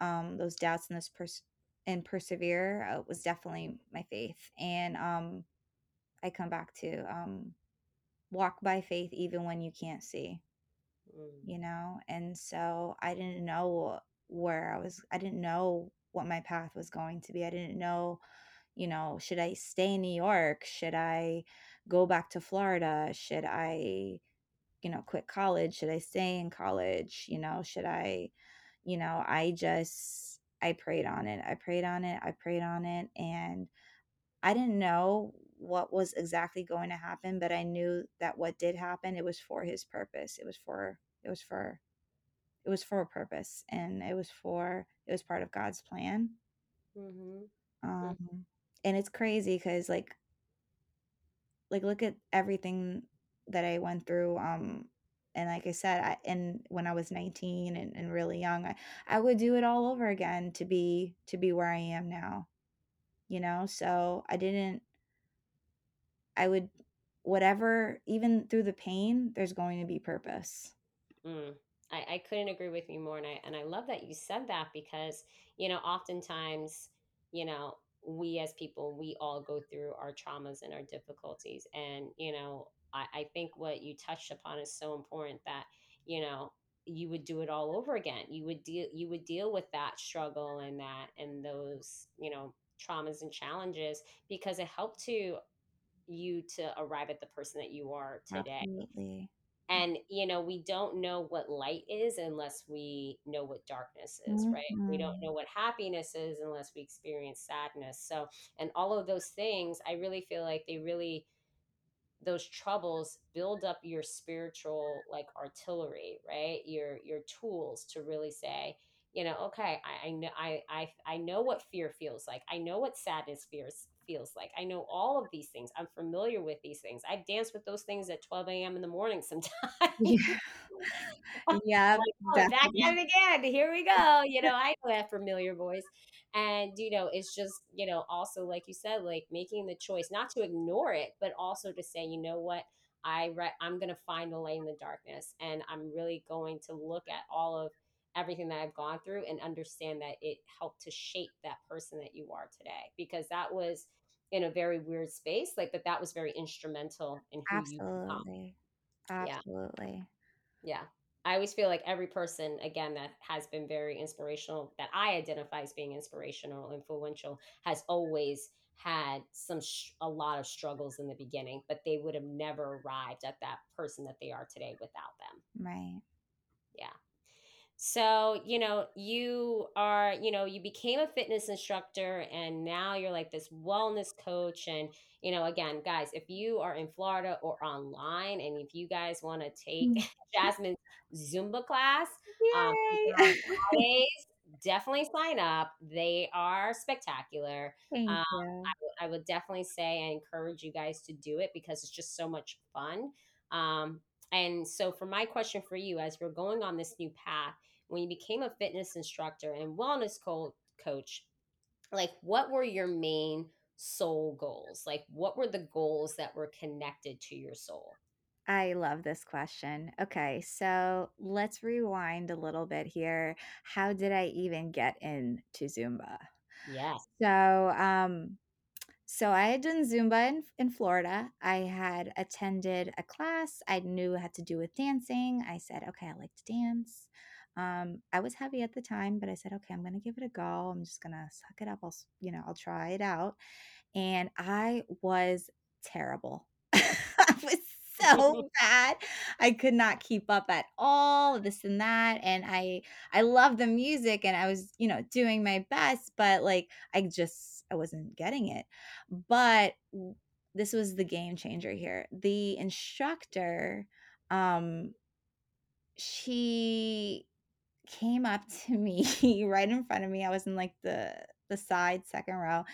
um, those doubts and this pers- and persevere uh, was definitely my faith. And um, I come back to um, walk by faith even when you can't see. Mm, you know? And so I didn't know where I was, I didn't know what my path was going to be. I didn't know, you know, should I stay in New York? Should I go back to Florida? Should I, you know, quit college? Should I stay in college? You know, should I, you know, I just, I prayed on it. I prayed on it. I prayed on it. And I didn't know what was exactly going to happen, but I knew that what did happen, it was for his purpose. It was for, it was for it was for a purpose and it was for it was part of God's plan. Mm-hmm. Um and it's crazy cuz like like look at everything that I went through um and like I said I and when I was 19 and, and really young I, I would do it all over again to be to be where I am now, you know? So I didn't I would whatever even through the pain there's going to be purpose. Mm. I, I couldn't agree with you more, and I and I love that you said that because you know oftentimes you know we as people we all go through our traumas and our difficulties, and you know I, I think what you touched upon is so important that you know you would do it all over again. You would deal you would deal with that struggle and that and those you know traumas and challenges because it helped to you to arrive at the person that you are today Absolutely. and, you know, we don't know what light is unless we know what darkness is, right? We don't Mhm. know what happiness is unless we experience sadness. So, and all of those things, I really feel like they really, those troubles build up your spiritual like artillery, right? Your your tools to really say, you know, okay, I, I know I, I I know what fear feels like. I know what sadness feels feels like. I know all of these things. I'm familiar with these things. I've danced with those things at 12 a.m. in the morning sometimes. Yeah. Yep, like, oh, back at it again. Here we go. You know, I know that familiar voice. And, you know, it's just, you know, also, like you said, like making the choice not to ignore it, but also to say, you know what? I re- I'm going to find the light in the darkness. And I'm really going to look at all of everything that I've gone through and understand that it helped to shape that person that you are today. Because that was in a very weird space, like, but that was very instrumental in who you become. Absolutely. Yeah. Absolutely. Yeah. I always feel like every person, again, that has been very inspirational, that I identify as being inspirational, influential, has always had some, sh- a lot of struggles in the beginning, but they would have never arrived at that person that they are today without them. Right. Yeah. So, you know, you are, you know, you became a fitness instructor and now you're like this wellness coach. And, you know, again, guys, if you are in Florida or online and if you guys want to take Mm. Jasmine's Zumba class, um, Yay! they're Fridays, definitely sign up. They are spectacular. Thank Um, you. I, would I would definitely say I encourage you guys to do it because it's just so much fun. Um, and so, for my question for you, as we're going on this new path, when you became a fitness instructor and wellness co- coach, like what were your main soul goals? Like what were the goals that were connected to your soul? I love this question. Okay, so let's rewind a little bit here. How did I even get into Zumba? Yes. So, um, so I had done Zumba in, in Florida. I had attended a class. I knew it had to do with dancing. I said, okay, I like to dance. Um, I was heavy at the time, but I said, "Okay, I'm gonna give it a go. I'm just gonna suck it up. I'll, you know, I'll try it out." And I was terrible. I was so bad. I could not keep up at all, this and that. And I I love the music and I was, you know, doing my best, but like I just I wasn't getting it. But this was the game changer here. The instructor um she came up to me right in front of me. I was in like the the side second row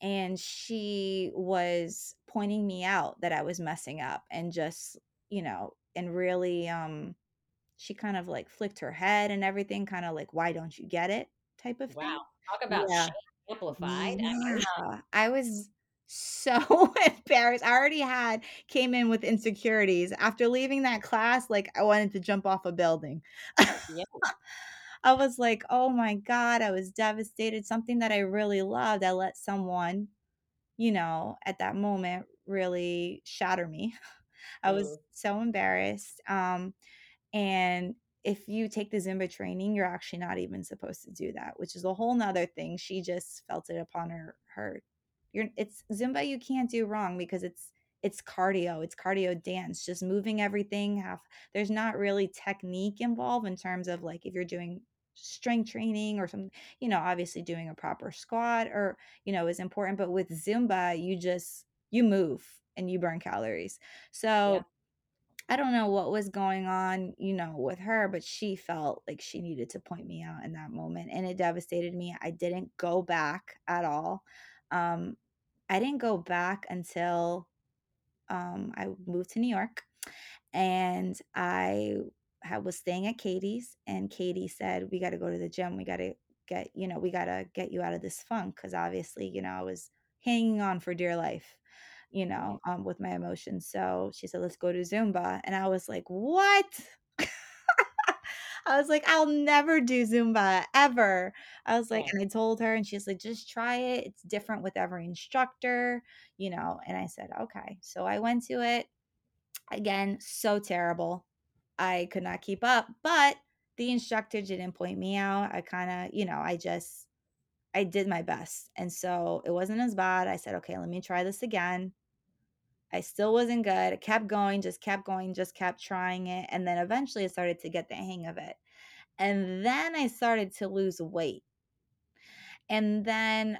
and she was pointing me out that I was messing up and just, you know, and really um she kind of like flicked her head and everything kind of like why don't you get it type of thing. wow. Talk about Yeah. amplified. I- Yeah. I was so embarrassed. I already had came in with insecurities. After leaving that class, like I wanted to jump off a building. yeah. I was like, "Oh my god," I was devastated. Something that I really loved, I let someone, you know, at that moment really shatter me. I was Mm, so embarrassed. Um, and if you take the Zumba training, you're actually not even supposed to do that, which is a whole nother thing. She just felt it upon her her you're it's Zumba you can't do wrong because it's it's cardio, it's cardio dance, just moving everything half there's not really technique involved in terms of like if you're doing strength training or some you know, obviously doing a proper squat or, you know, is important. But with Zumba, you just you move and you burn calories. yeah. So I don't know what was going on, you know, with her, but she felt like she needed to point me out in that moment, and it devastated me. I didn't go back at all. Um, I didn't go back until um, I moved to New York, and I was staying at Katie's, and Katie said, "We gotta go to the gym. We gotta get you know, we gotta get you out of this funk because obviously, you know, I was hanging on for dear life, you know, um, with my emotions, so she said, "Let's go to Zumba," and I was like, "What?" I was like, "I'll never do Zumba ever." I was like and I told her, and she's like, "Just try it. It's different with every instructor," you know, and I said, "Okay." So I went to it. Again, so terrible. I could not keep up, but the instructor didn't point me out. I kinda, you know, I just I did my best, and so it wasn't as bad. I said, "Okay, let me try this again." I still wasn't good. I kept going, just kept going, just kept trying it, and then eventually I started to get the hang of it. And then I started to lose weight. And then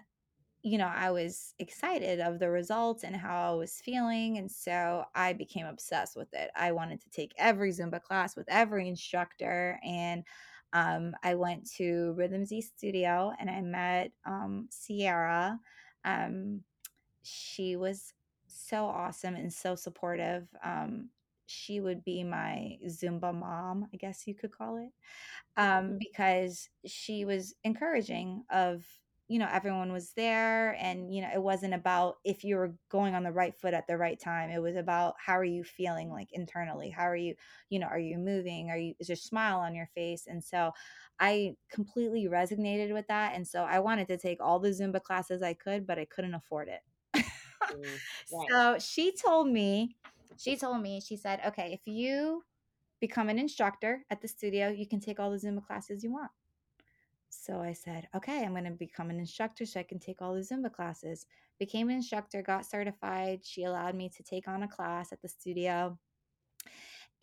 you know, I was excited of the results and how I was feeling. And so I became obsessed with it. I wanted to take every Zumba class with every instructor. And um, I went to Rhythm Z Studio and I met um, Sierra. Um, she was so awesome and so supportive. Um, she would be my Zumba mom, I guess you could call it um, because she was encouraging of you know everyone was there and you know it wasn't about if you were going on the right foot at the right time it was about how are you feeling like internally? How are you you know are you moving? Are you is there a smile on your face? And so i completely resonated with that and so i wanted to take all the zumba classes i could but i couldn't afford it right. so she told me she told me she said okay if you become an instructor at the studio. You can take all the Zumba classes you want. So I said, okay, I'm going to become an instructor so I can take all the Zumba classes. Became an instructor, got certified. She allowed me to take on a class at the studio.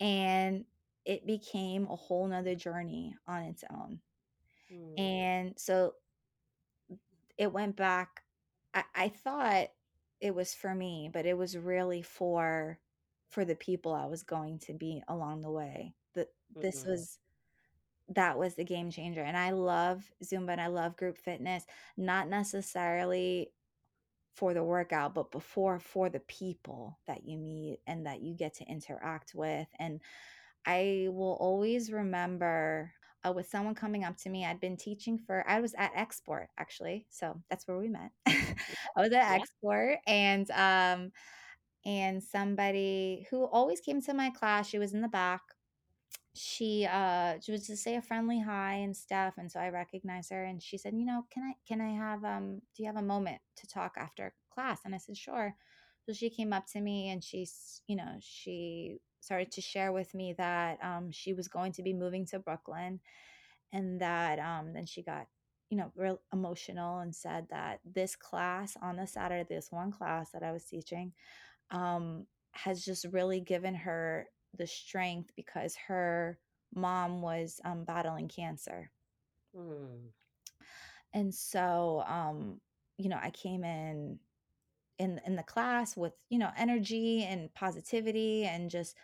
And it became a whole nother journey on its own. Mm, And so it went back. I, I thought it was for me, but it was really for for the people I was going to be along the way. That this mhm, was that was the game changer. And I love Zumba and I love group fitness, not necessarily for the workout, but before for the people that you meet and that you get to interact with. And I will always remember uh, with someone coming up to me. I'd been teaching for, I was at Xsport actually. So that's where we met. I was at yeah. Xsport and, um, and somebody who always came to my class, she was in the back. She uh she was to say a friendly hi and stuff and so i recognized her and she said you know can i can i have um do you have a moment to talk after class? And i said sure. So she came up to me and she's you know she started to share with me that um she was going to be moving to brooklyn and that um then she got you know real emotional and said that this class on the Saturday this one class that I was teaching um has just really given her the strength because her mom was um battling cancer. Mm, and so um you know I came in in in the class with you know energy and positivity and just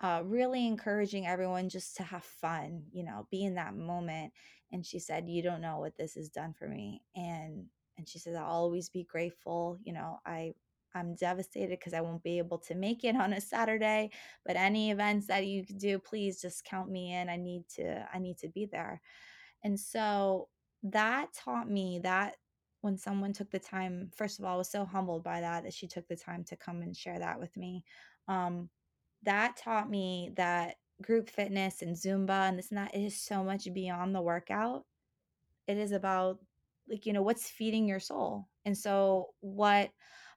uh, really encouraging everyone just to have fun, you know, be in that moment. And she said, "You don't know what this has done for me." And and she says, "I'll always be grateful." You know, I I'm devastated because I won't be able to make it on a Saturday, but any events that you do, please just count me in. I need to I need to be there. And so that taught me that when someone took the time, first of all, I was so humbled by that that she took the time to come and share that with me. Um, that taught me that group fitness and Zumba and this and that is so much beyond the workout. It is about like, you know, what's feeding your soul. And so what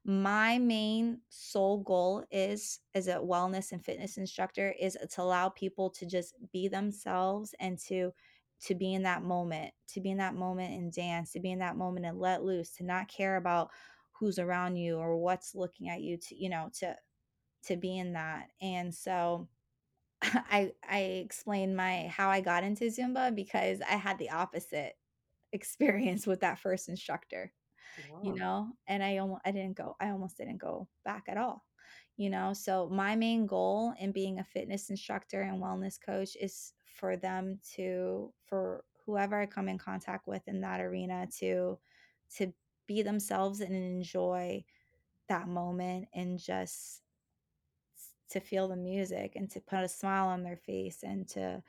my main soul goal is as a wellness and fitness instructor is to allow people to just be themselves and to to be in that moment, to be in that moment and dance, to be in that moment and let loose, to not care about who's around you or what's looking at you to, you know, to to be in that. And so I I explained my how I got into Zumba because I had the opposite experience with that first instructor, you know, and I almost I didn't go I almost didn't go back at all, you know. So my main goal in being a fitness instructor and wellness coach is for them to for whoever I come in contact with in that arena to to be themselves and enjoy that moment and just to feel the music and to put a smile on their face and to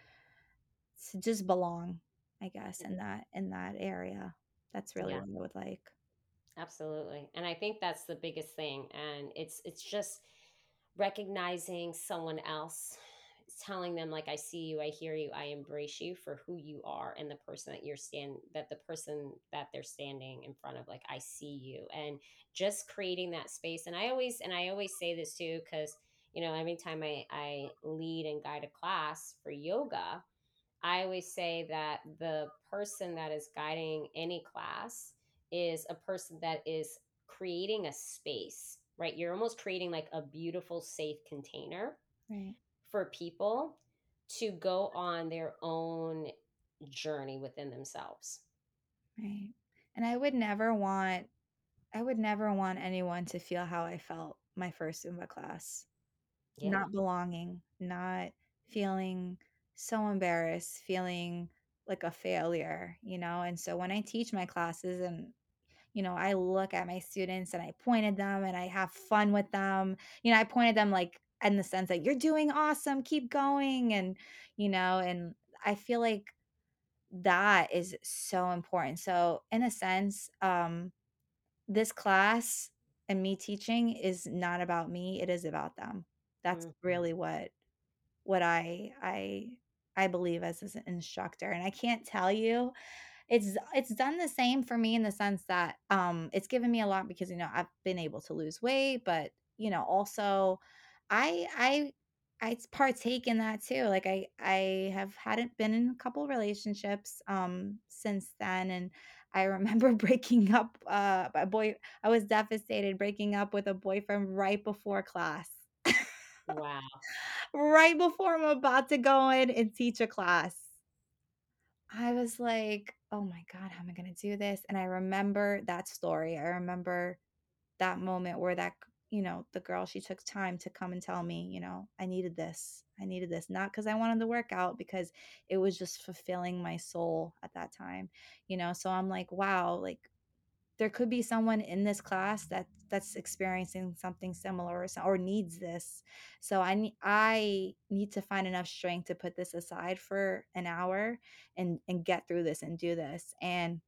to just belong, I guess, in mm-hmm. that in that area. That's really Yeah. what I would like. Absolutely. And I think that's the biggest thing. And it's it's just recognizing someone else, telling them like I see you, I hear you, I embrace you for who you are and the person that you're stand that the person that they're standing in front of, like I see you. And just creating that space. And I always and I always say this too, because you know, every time I, I lead and guide a class for yoga, I always say that the person that is guiding any class is a person that is creating a space, right? You're almost creating like a beautiful, safe container Right, for people to go on their own journey within themselves. right. And I would never want I would never want anyone to feel how I felt my first Zumba class. Yeah. Not belonging, not feeling so embarrassed, feeling like a failure, you know? And so when I teach my classes and you know, I look at my students and I point at them and I have fun with them. You know, I pointed them like in the sense that you're doing awesome, keep going. And, you know, and I feel like that is so important. So, in a sense, um, this class and me teaching is not about me, it is about them. That's Mhm. really what what I I I believe as, as an instructor. And I can't tell you it's it's done the same for me in the sense that, um, it's given me a lot because, you know, I've been able to lose weight, but, you know, also I I I partake in that too. Like I I have hadn't been in a couple relationships, um, since then, and I remember breaking up, uh, a boy I was devastated breaking up with a boyfriend right before class. Wow. Right before I'm about to go in and teach a class. I was like, "Oh my god, how am I gonna do this?" And I remember that story. I remember that moment where that you know, the girl, she took time to come and tell me, you know, "I needed this. I needed this." Not because I wanted to work out, because it was just fulfilling my soul at that time, you know? So I'm like, "Wow," like, there could be someone in this class that that's experiencing something similar or, or needs this. So I need I need to find enough strength to put this aside for an hour and and get through this and do this. And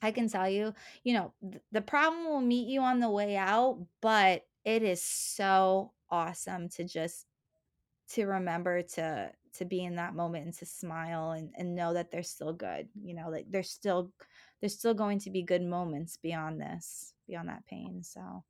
I can tell you, you know, th- the problem will meet you on the way out, but it is so awesome to just to remember to to be in that moment and to smile and, and know that they're still good you know like they're still there's still going to be good moments beyond this beyond that pain so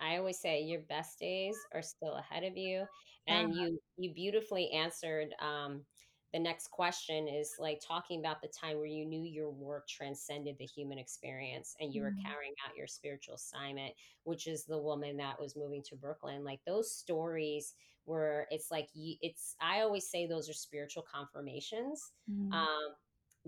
I always say your best days are still ahead of you, yeah and you you beautifully answered um, the next question is like talking about the time where you knew your work transcended the human experience and you were Mm. carrying out your spiritual assignment, which is the woman that was moving to Brooklyn. Like those stories where it's like you, it's I always say those are spiritual confirmations Mm. um,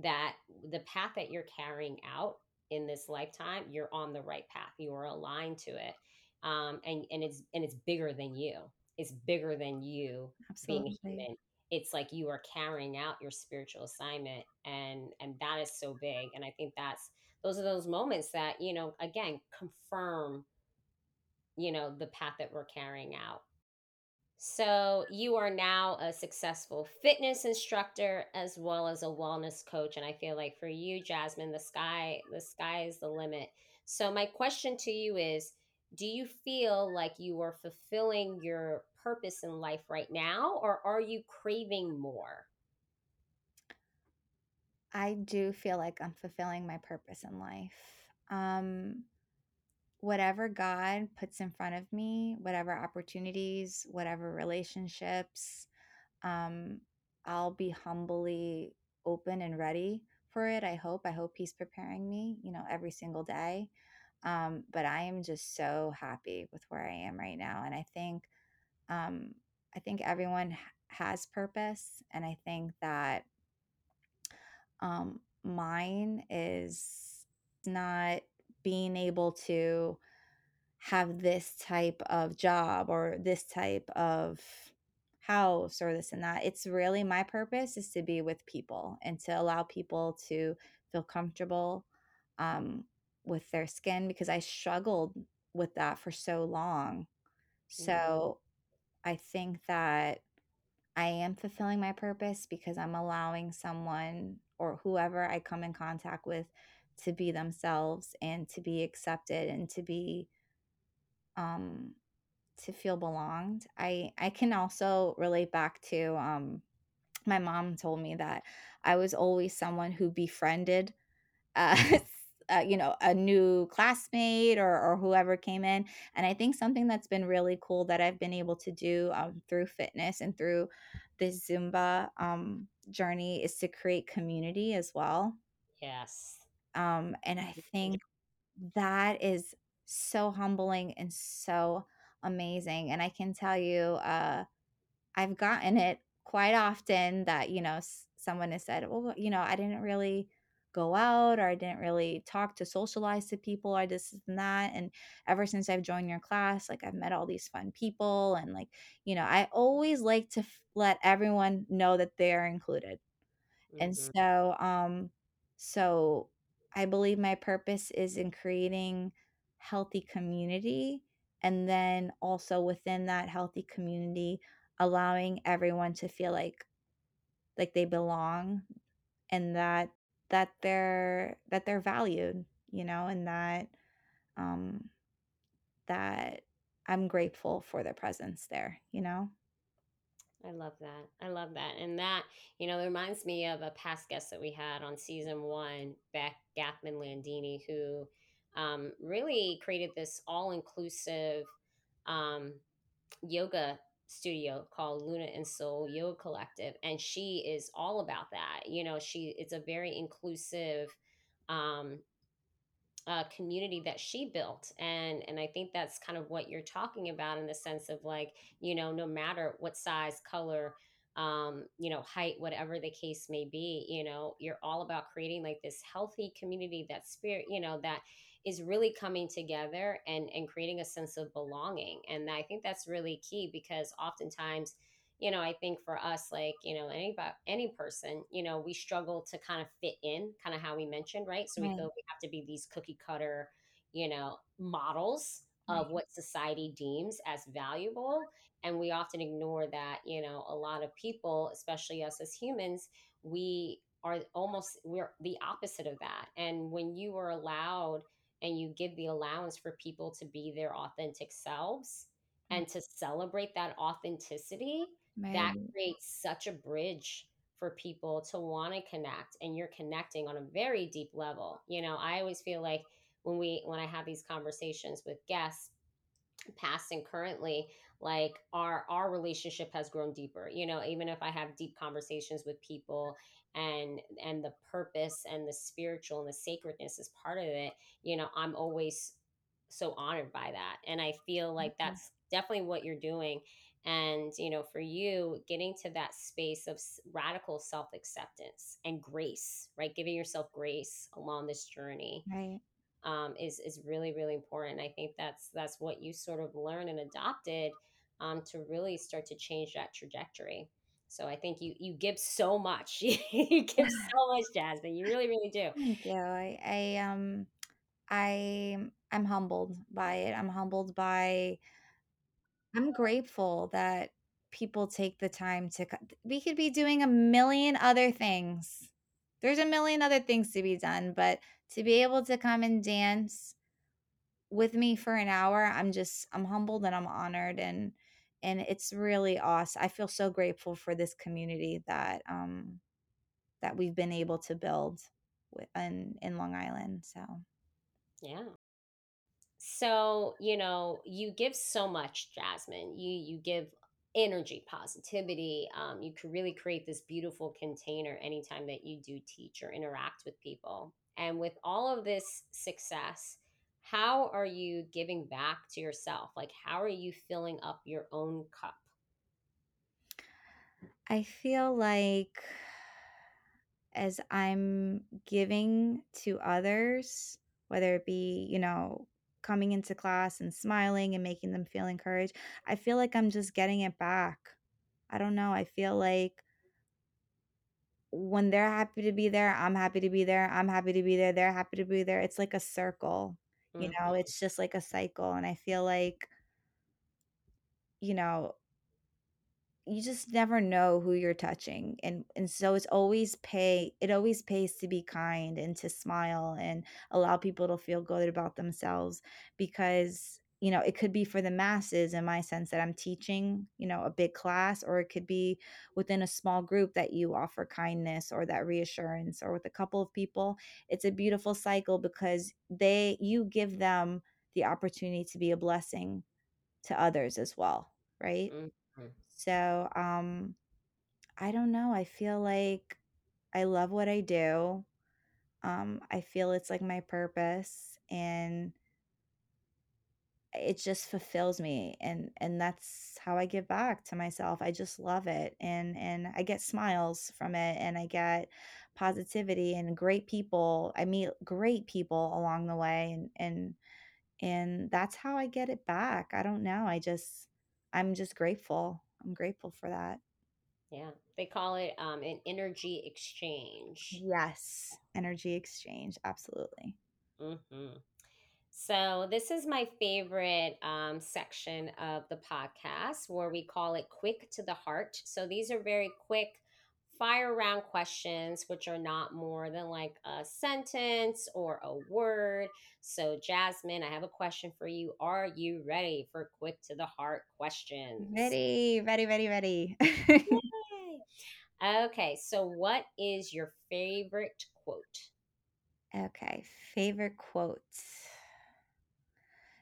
that the path that you're carrying out in this lifetime, you're on the right path. You are aligned to it, um, and and it's and it's bigger than you. It's bigger than you being Absolutely. human. It's like you are carrying out your spiritual assignment, and and that is so big. And I think that's those are those moments that you know again confirm you know the path that we're carrying out so, you are now a successful fitness instructor as well as a wellness coach and I feel like for you Jasmine the sky the sky is the limit. So my question to you is do you feel like you are fulfilling your purpose in life right now or are you craving more? I do feel like I'm fulfilling my purpose in life. Um, whatever God puts in front of me, whatever opportunities, whatever relationships, um, I'll be humbly open and ready for it. I hope. I hope He's preparing me, you know, every single day. Um, but I am just so happy with where I am right now, and I think, um, I think everyone has purpose, and I think that um, mine is not being able to have this type of job or this type of house or this and that. It's really my purpose is to be with people and to allow people to feel comfortable um, with their skin because I struggled with that for so long. Mhm. So I think that I am fulfilling my purpose because I'm allowing someone or whoever I come in contact with to be themselves and to be accepted and to be um to feel belonged. I I can also relate back to um my mom told me that I was always someone who befriended uh, uh, you know, a new classmate or, or whoever came in. And I think something that's been really cool that I've been able to do um, through fitness and through this Zumba um, journey is to create community as well. Yes. Um, and I think that is so humbling and so amazing. And I can tell you, uh, I've gotten it quite often that, you know, s someone has said, "Well, you know, I didn't really go out or I didn't really talk to socialize to people, I this and that, and ever since I've joined your class, like, I've met all these fun people," and, like, you know, I always like to f let everyone know that they're included. And Mhm. so, um, so I believe my purpose is in creating healthy community and then also within that healthy community allowing everyone to feel like like they belong and that that they're that they're valued, you know, and that um that I'm grateful for their presence there, you know? I love that. I love that. And that, you know, reminds me of a past guest that we had on season one, Beck Gathman Landini, who um, really created this all inclusive um, yoga studio called Luna and Soul Yoga Collective. And she is all about that. You know, she, it's a very inclusive um, uh, community that she built and and i think that's kind of what you're talking about in the sense of like you know no matter what size color um you know height whatever the case may be you know you're all about creating like this healthy community that spirit you know that is really coming together and and creating a sense of belonging and i think that's really key because oftentimes you know i think for us like you know any about any person you know we struggle to kind of fit in kind of how we mentioned right? So we feel we have to be these cookie cutter you know models of what society deems as valuable and we often ignore that you know a lot of people especially us as humans we are almost we're the opposite of that and when you are allowed and you give the allowance for people to be their authentic selves mm. and to celebrate that authenticity that creates such a bridge for people to want to connect and you're connecting on a very deep level you know i always feel like when we when i have these conversations with guests past and currently like our our relationship has grown deeper you know even if i have deep conversations with people and and the purpose and the spiritual and the sacredness is part of it you know i'm always so honored by that and i feel like Mhm. that's definitely what you're doing and you know for you getting to that space of radical self-acceptance and grace right giving yourself grace along this journey Right. um, is is really really important. I think that's that's what you sort of learned and adopted um, to really start to change that trajectory. So I think you you give so much. you give so much, Jasmine. You really really do. Thank you. I I, um, I I'm humbled by it. I'm humbled by I'm grateful that people take the time to we could be doing a million other things. There's a million other things to be done, but to be able to come and dance with me for an hour, I'm just I'm humbled and I'm honored and and it's really awesome. I feel so grateful for this community that um that we've been able to build in in Long Island. So Yeah. So, you know, you give so much, Jasmine. You you give energy, positivity. Um, you could really create this beautiful container anytime that you do teach or interact with people. And with all of this success, how are you giving back to yourself? Like, how are you filling up your own cup? I feel like as I'm giving to others, whether it be, you know, coming into class and smiling and making them feel encouraged, I feel like I'm just getting it back. I don't know. I feel like when they're happy to be there, I'm happy to be there. I'm happy to be there. They're happy to be there. It's like a circle, you know, hmm it's just like a cycle. And I feel like, you know, you just never know who you're touching and and so it's always pay it always pays to be kind and to smile and allow people to feel good about themselves because you know it could be for the masses in my sense that I'm teaching you know a big class or it could be within a small group that you offer kindness or that reassurance or with a couple of people. It's a beautiful cycle because they you give them the opportunity to be a blessing to others as well right? Hmm so, um, I don't know. I feel like I love what I do. Um, I feel it's like my purpose and it just fulfills me and and that's how I give back to myself. I just love it and and I get smiles from it and I get positivity and great people. I meet great people along the way and and and that's how I get it back. I don't know. I just I'm just grateful. I'm grateful for that. Yeah. They call it um, an energy exchange. Yes, energy exchange, absolutely. hmm So, this is my favorite um, section of the podcast where we call it Quick to the Heart. So, these are very quick fire round questions, which are not more than like a sentence or a word. So, Jasmine, I have a question for you. Are you ready for Quick to the Heart questions? Ready, ready, ready, ready. Okay, so what is your favorite quote? Okay, favorite quote.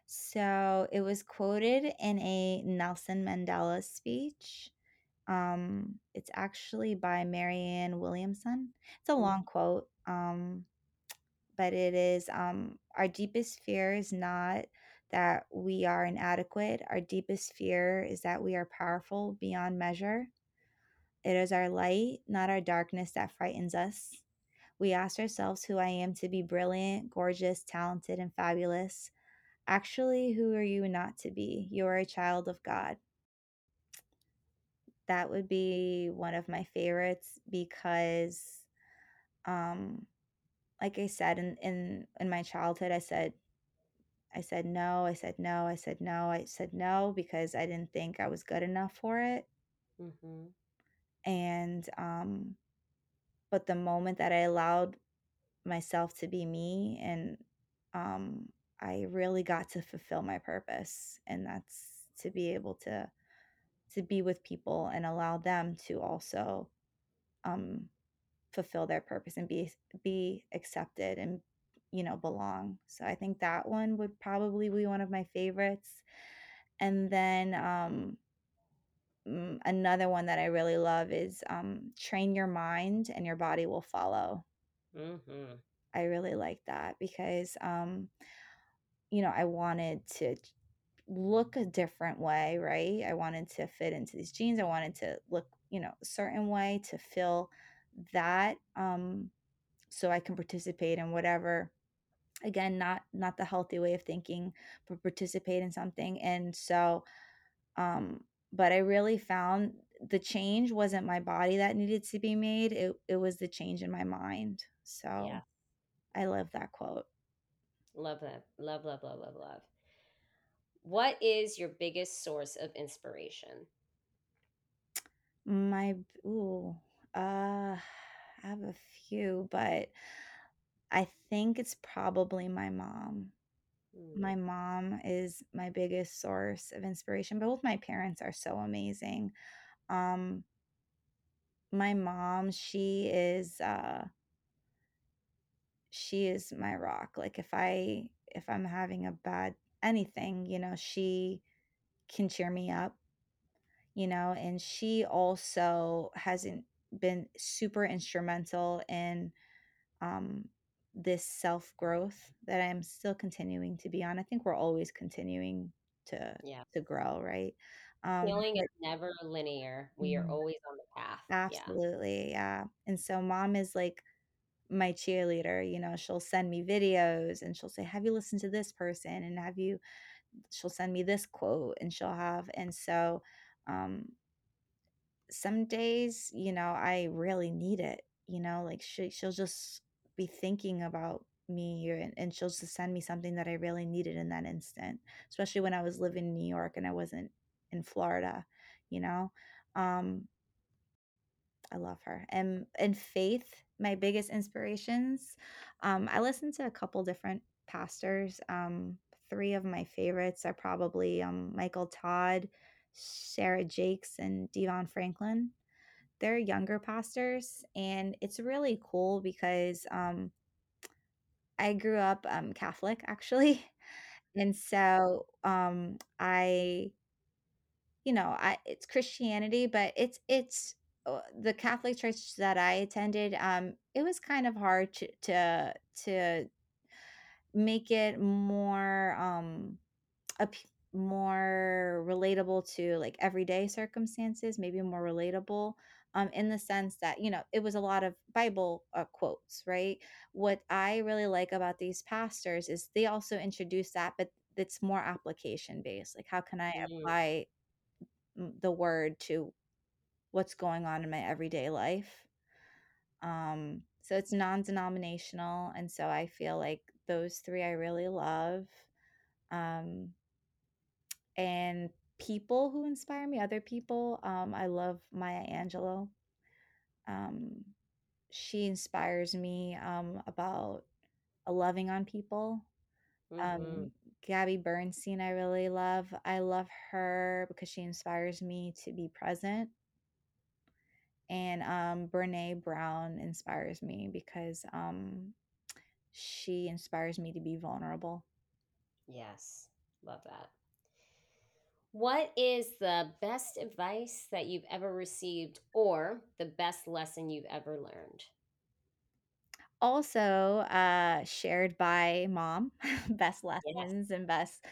So it was quoted in a Nelson Mandela speech. Um, it's actually by Marianne Williamson. It's a long quote, um, but it is um, Our deepest fear is not that we are inadequate. Our deepest fear is that we are powerful beyond measure. It is our light, not our darkness, that frightens us. We ask ourselves who I am to be brilliant, gorgeous, talented, and fabulous. Actually, who are you not to be? You are a child of God. That would be one of my favorites because, um, like I said, in, in in my childhood, I said I said no, I said no, I said no, I said no because I didn't think I was good enough for it. Mm-hmm. And um, but the moment that I allowed myself to be me and um I really got to fulfill my purpose and that's to be able to to be with people and allow them to also um fulfill their purpose and be be accepted and you know belong. So I think that one would probably be one of my favorites. And then, um, mm, another one that I really love is, um, "Train your mind and your body will follow." Mhm. I really like that because, um, you know, I wanted to look a different way, right? I wanted to fit into these jeans, I wanted to look, you know, a certain way to feel that, um, so I can participate in whatever again, not not the healthy way of thinking, but participate in something, and so, um but I really found the change wasn't my body that needed to be made, it it was the change in my mind, so Yeah. I love that quote. Love that. Love, love, love, love, love. What is your biggest source of inspiration? My ooh, uh, I have a few, but I think it's probably my mom. My Mm, mom is my biggest source of inspiration, both my parents are so amazing. Um, my mom, she is, uh she is my rock, like, if I if I'm having a bad anything, you know, she can cheer me up, you know, and she also hasn't been super instrumental in um, this self growth that I'm still continuing to be on. I think we're always continuing to yeah. to grow, right? Um, Healing is never linear. We are Mhm. always on the path. Yeah. absolutely, yeah. And so mom is like my cheerleader. You know, she'll send me videos and she'll say, "Have you listened to this person?" And have you? She'll send me this quote, and she'll have. And so, um, some days, you know, I really need it, you know, like she she'll just be thinking about me or, and she'll just send me something that I really needed in that instant, especially when I was living in New York and I wasn't in Florida, you know. Um, I love her. And and faith, my biggest inspirations. Um, I listen to a couple different pastors. Um, three of my favorites are probably um, Michael Todd, Sarah Jakes, and DeVon Franklin they're younger pastors, and it's really cool because, um, I grew up, um, Catholic, actually, and so, um, I you know, I it's Christianity, but it's it's uh, the Catholic church that I attended, um, it was kind of hard to to to make it more, um ap more relatable to, like, everyday circumstances, maybe more relatable, um, in the sense that, you know, it was a lot of Bible, uh, quotes, right? What I really like about these pastors is they also introduce that, but it's more application based, like, how can I Mm, apply, mm, the word to what's going on in my everyday life? Um, so it's non-denominational, and so I feel like those 3 I really love, um And people who inspire me, other people, um, I love Maya Angelou. Um, she inspires me, um, about, loving on people. mhm. Um, Gabby Bernstein, I really love. I love her because she inspires me to be present. And, um, Brené Brown inspires me because, um, she inspires me to be vulnerable. Yes. Love that. What is the best advice that you've ever received or the best lesson you've ever learned? Also, uh, shared by mom, best Yes. lessons and best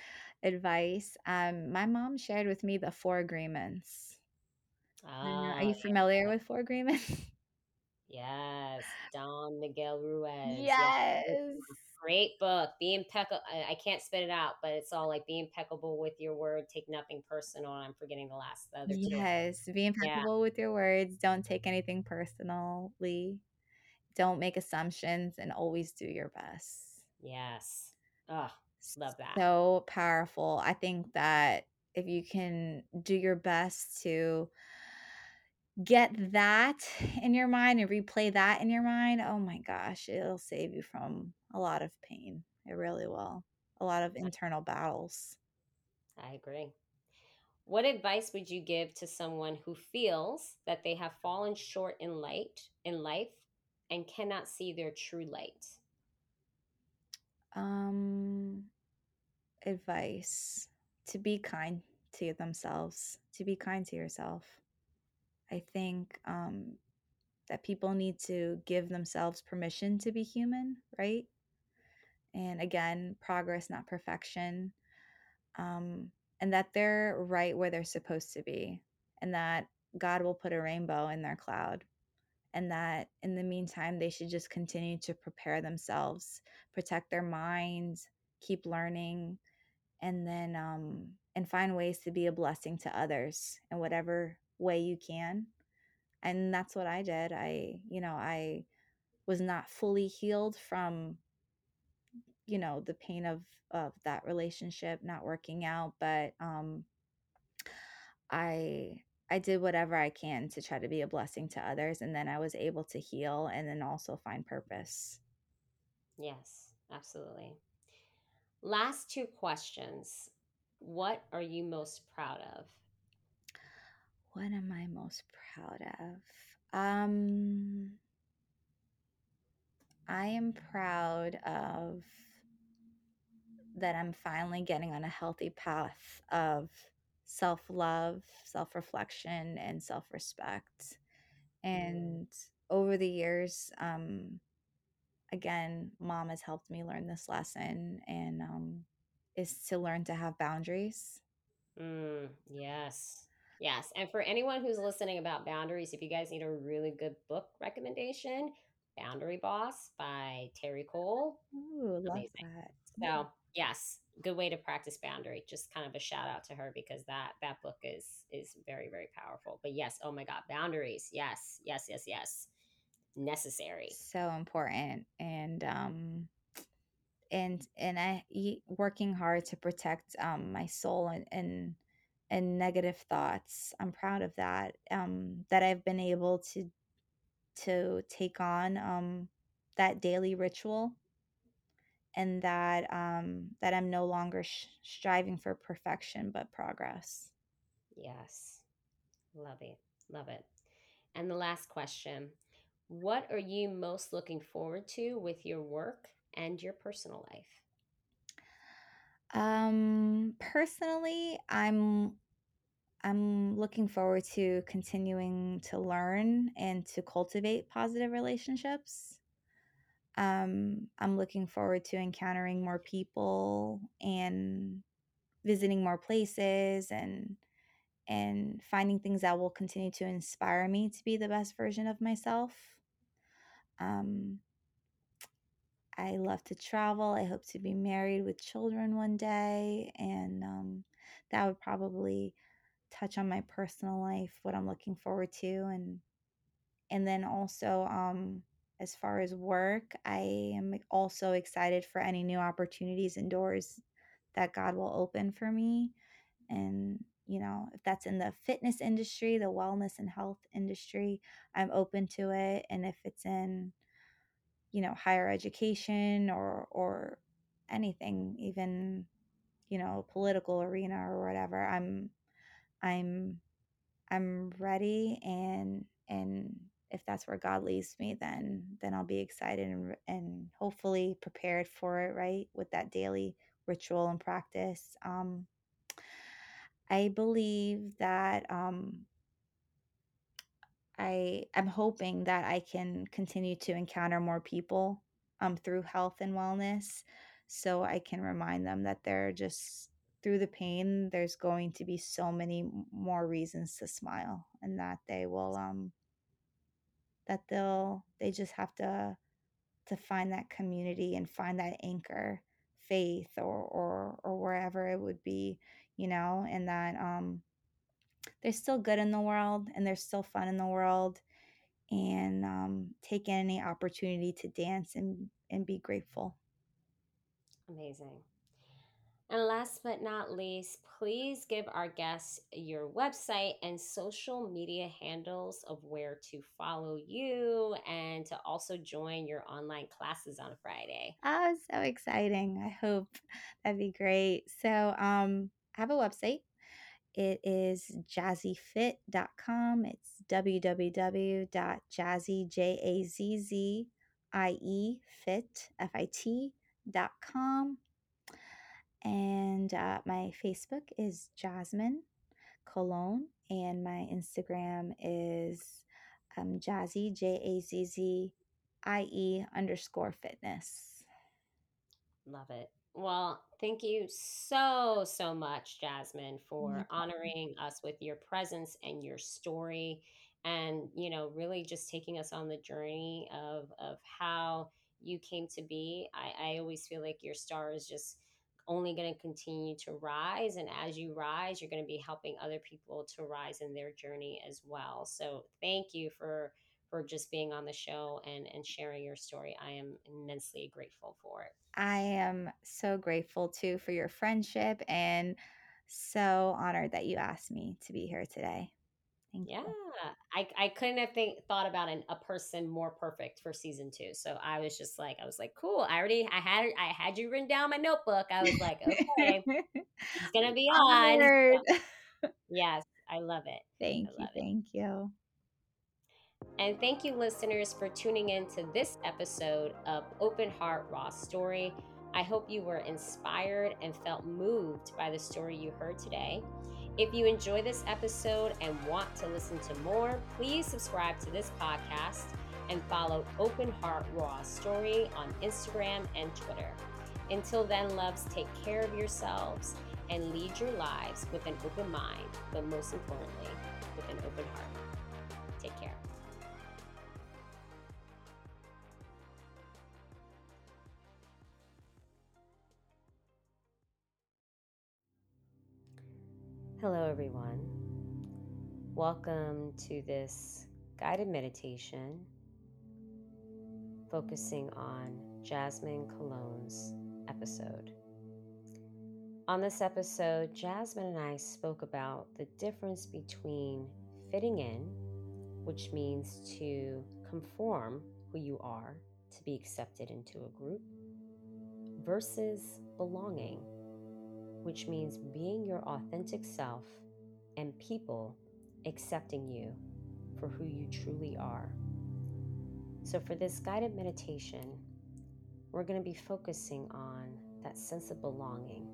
advice. Um, my mom shared with me the 4 agreements. I are Oh, you familiar with 4 agreements? Yes, Don Miguel Ruiz. Yes, great Yes. book. Great book. Be impeccable. I, can't spit it out, but it's all like be impeccable with your word, take nothing personal. I'm forgetting the last, the other two. Yes, be Yeah. impeccable with your words, don't take anything personally, don't make assumptions, and always do your best. Yes. Oh, love that. So powerful. I think that if you can do your best to get that in your mind and replay that in your mind, oh my gosh, it'll save you from a lot of pain. It really will. A lot of internal battles. I agree. What advice would you give to someone who feels that they have fallen short in light in life and cannot see their true light? Um, advice to be kind. to themselves, to be kind to yourself. I think um, that people need to give themselves permission to be human, right? And again, progress, not perfection. Um, and that they're right where they're supposed to be, and that God will put a rainbow in their cloud. And that in the meantime, they should just continue to prepare themselves, protect their minds, keep learning, and then um, and find ways to be a blessing to others in whatever way you can and that's what i did i you know i was not fully healed from you know the pain of of that relationship not working out but um i i did whatever i can to try to be a blessing to others and then i was able to heal and then also find purpose Yes, absolutely. Last two questions. What are you most proud of? What am i most proud of um i am proud of that I'm finally getting on a healthy path of self love, self reflection, and self respect. Mm, And over the years, um, again, mom has helped me learn this lesson and um, is to learn to have boundaries. mm, yes. Yes. And for anyone who's listening about boundaries, if you guys need a really good book recommendation, Boundary Boss by Terri Cole. Ooh, love Amazing. that. So, yes, good way to practice boundary. Just kind of a shout out to her because that that book is is very very powerful. But yes, oh my god, boundaries. Yes, yes, yes, yes. Necessary. So important. And, um, and and I working hard to protect um, my soul and, and and negative thoughts. I'm proud of that. Um, that I've been able to to take on um, that daily ritual, and that um, that I'm no longer sh- striving for perfection but progress. Yes. Love it. Love it. And the last question. What are you most looking forward to with your work and your personal life? Um, personally, I'm I'm looking forward to continuing to learn and to cultivate positive relationships. Um, I'm looking forward to encountering more people and visiting more places and and finding things that will continue to inspire me to be the best version of myself. Um, I love to travel. I hope to be married with children one day, and um, that would probably touch on my personal life, what I'm looking forward to, and and then also um, as far as work, I am also excited for any new opportunities and doors that God will open for me. And, you know, if that's in the fitness industry, the wellness and health industry, I'm open to it. And if it's in, you know, higher education or, or anything, even, you know, political arena or whatever, I'm, I'm, I'm ready and, and if that's where God leads me, then, then I'll be excited and, and hopefully prepared for it, right? With that daily ritual and practice. Um, I believe that um, I I'm hoping that I can continue to encounter more people um, through health and wellness, so I can remind them that they're just through the pain. There's going to be so many more reasons to smile, and that they will um that they'll they just have to to find that community and find that anchor, faith or or or wherever it would be, you know, and that um there's still good in the world and there's still fun in the world and um, take any opportunity to dance and, and be grateful. Amazing. And last but not least, please give our guests your website and social media handles of where to follow you and to also join your online classes on Friday. Oh, so exciting. I hope that'd be great. So um, I have a website. It is jazziefit.com. It's www.jazzie, J-A-Z-Z-I-E, fit, F-I-T dot com. And uh, my Facebook is Jasmine Cologne, and my Instagram is um, Jazzie, J A Z Z I E underscore fitness. Love it. Well, thank you so, so much, Jasmine, for problem. honoring us with your presence and your story and, you know, really just taking us on the journey of of how you came to be. I, I always feel like your star is just only going to continue to rise. And as you rise, you're going to be helping other people to rise in their journey as well. So thank you for for just being on the show and, and sharing your story. I am immensely grateful for it. I am so grateful too for your friendship and so honored that you asked me to be here today. Thank Yeah, you. I I couldn't have think thought about an, a person more perfect for season two. So I was just like, I was like, cool. I already I had I had you written down my notebook. I was like, okay, it's gonna be on. So, yes, I love it. I Thank you. love it. Thank you. And thank you, listeners, for tuning in to this episode of Open Heart Raw Story. I hope you were inspired and felt moved by the story you heard today. If you enjoy this episode and want to listen to more, please subscribe to this podcast and follow Open Heart Raw Story on Instagram and Twitter. Until then, loves, take care of yourselves and lead your lives with an open mind, but most importantly, with an open heart. Hello, everyone. Welcome to this guided meditation focusing on Jasmine Cologne's episode. On this episode, Jasmine and I spoke about the difference between fitting in, which means to conform who you are to be accepted into a group, versus belonging, which means being your authentic self and people accepting you for who you truly are. So, for this guided meditation, we're going to be focusing on that sense of belonging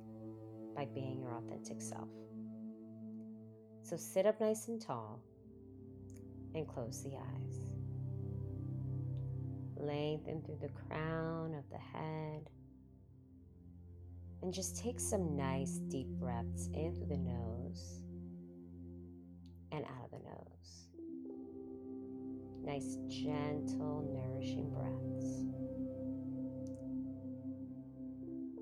by being your authentic self. So, sit up nice and tall and close the eyes. Lengthen through the crown of the head. And just take some nice deep breaths in through the nose and out of the nose. Nice, gentle, nourishing breaths.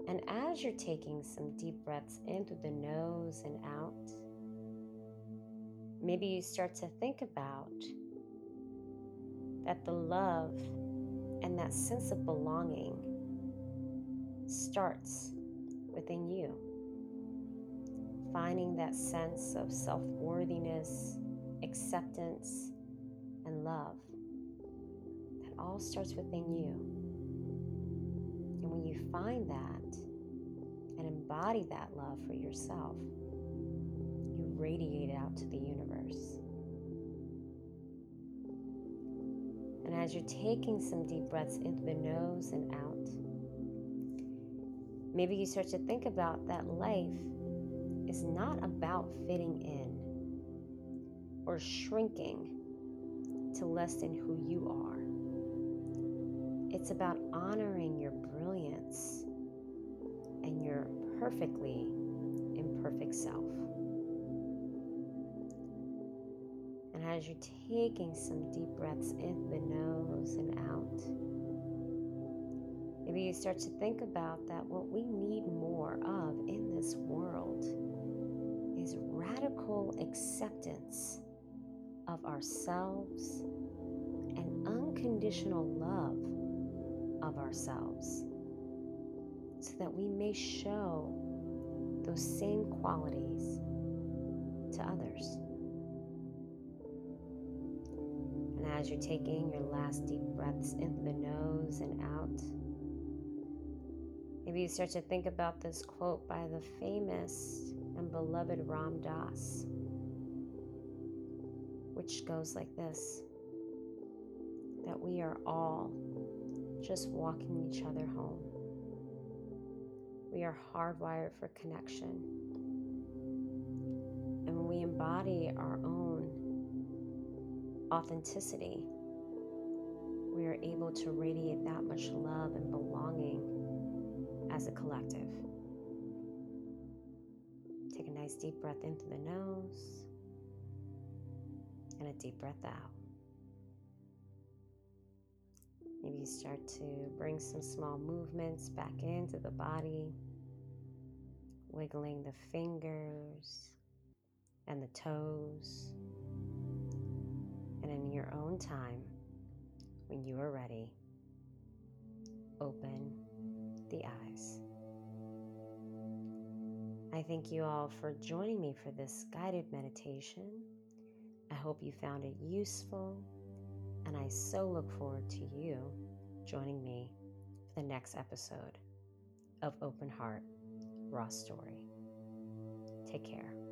And as you're taking some deep breaths in through the nose and out, maybe you start to think about that the love and that sense of belonging starts within you. Finding that sense of self worthiness, acceptance, and love. That all starts within you. And when you find that and embody that love for yourself, you radiate it out to the universe. And as you're taking some deep breaths into the nose and out, maybe you start to think about that life is not about fitting in or shrinking to less than who you are. It's about honoring your brilliance and your perfectly imperfect self. And as you're taking some deep breaths in the nose and out, maybe you start to think about that what we need more of in this world is radical acceptance of ourselves and unconditional love of ourselves so that we may show those same qualities to others. And as you're taking your last deep breaths in the nose and out, maybe you start to think about this quote by the famous and beloved Ram Dass, which goes like this that we are all just walking each other home. We are hardwired for connection. And when we embody our own authenticity, we are able to radiate that much love and belonging as a collective. Take a nice deep breath in through the nose and a deep breath out. Maybe you start to bring some small movements back into the body, wiggling the fingers and the toes. And in your own time, when you are ready, open the eyes. I thank you all for joining me for this guided meditation. I hope you found it useful, and I so look forward to you joining me for the next episode of Open Heart Raw Story. Take care.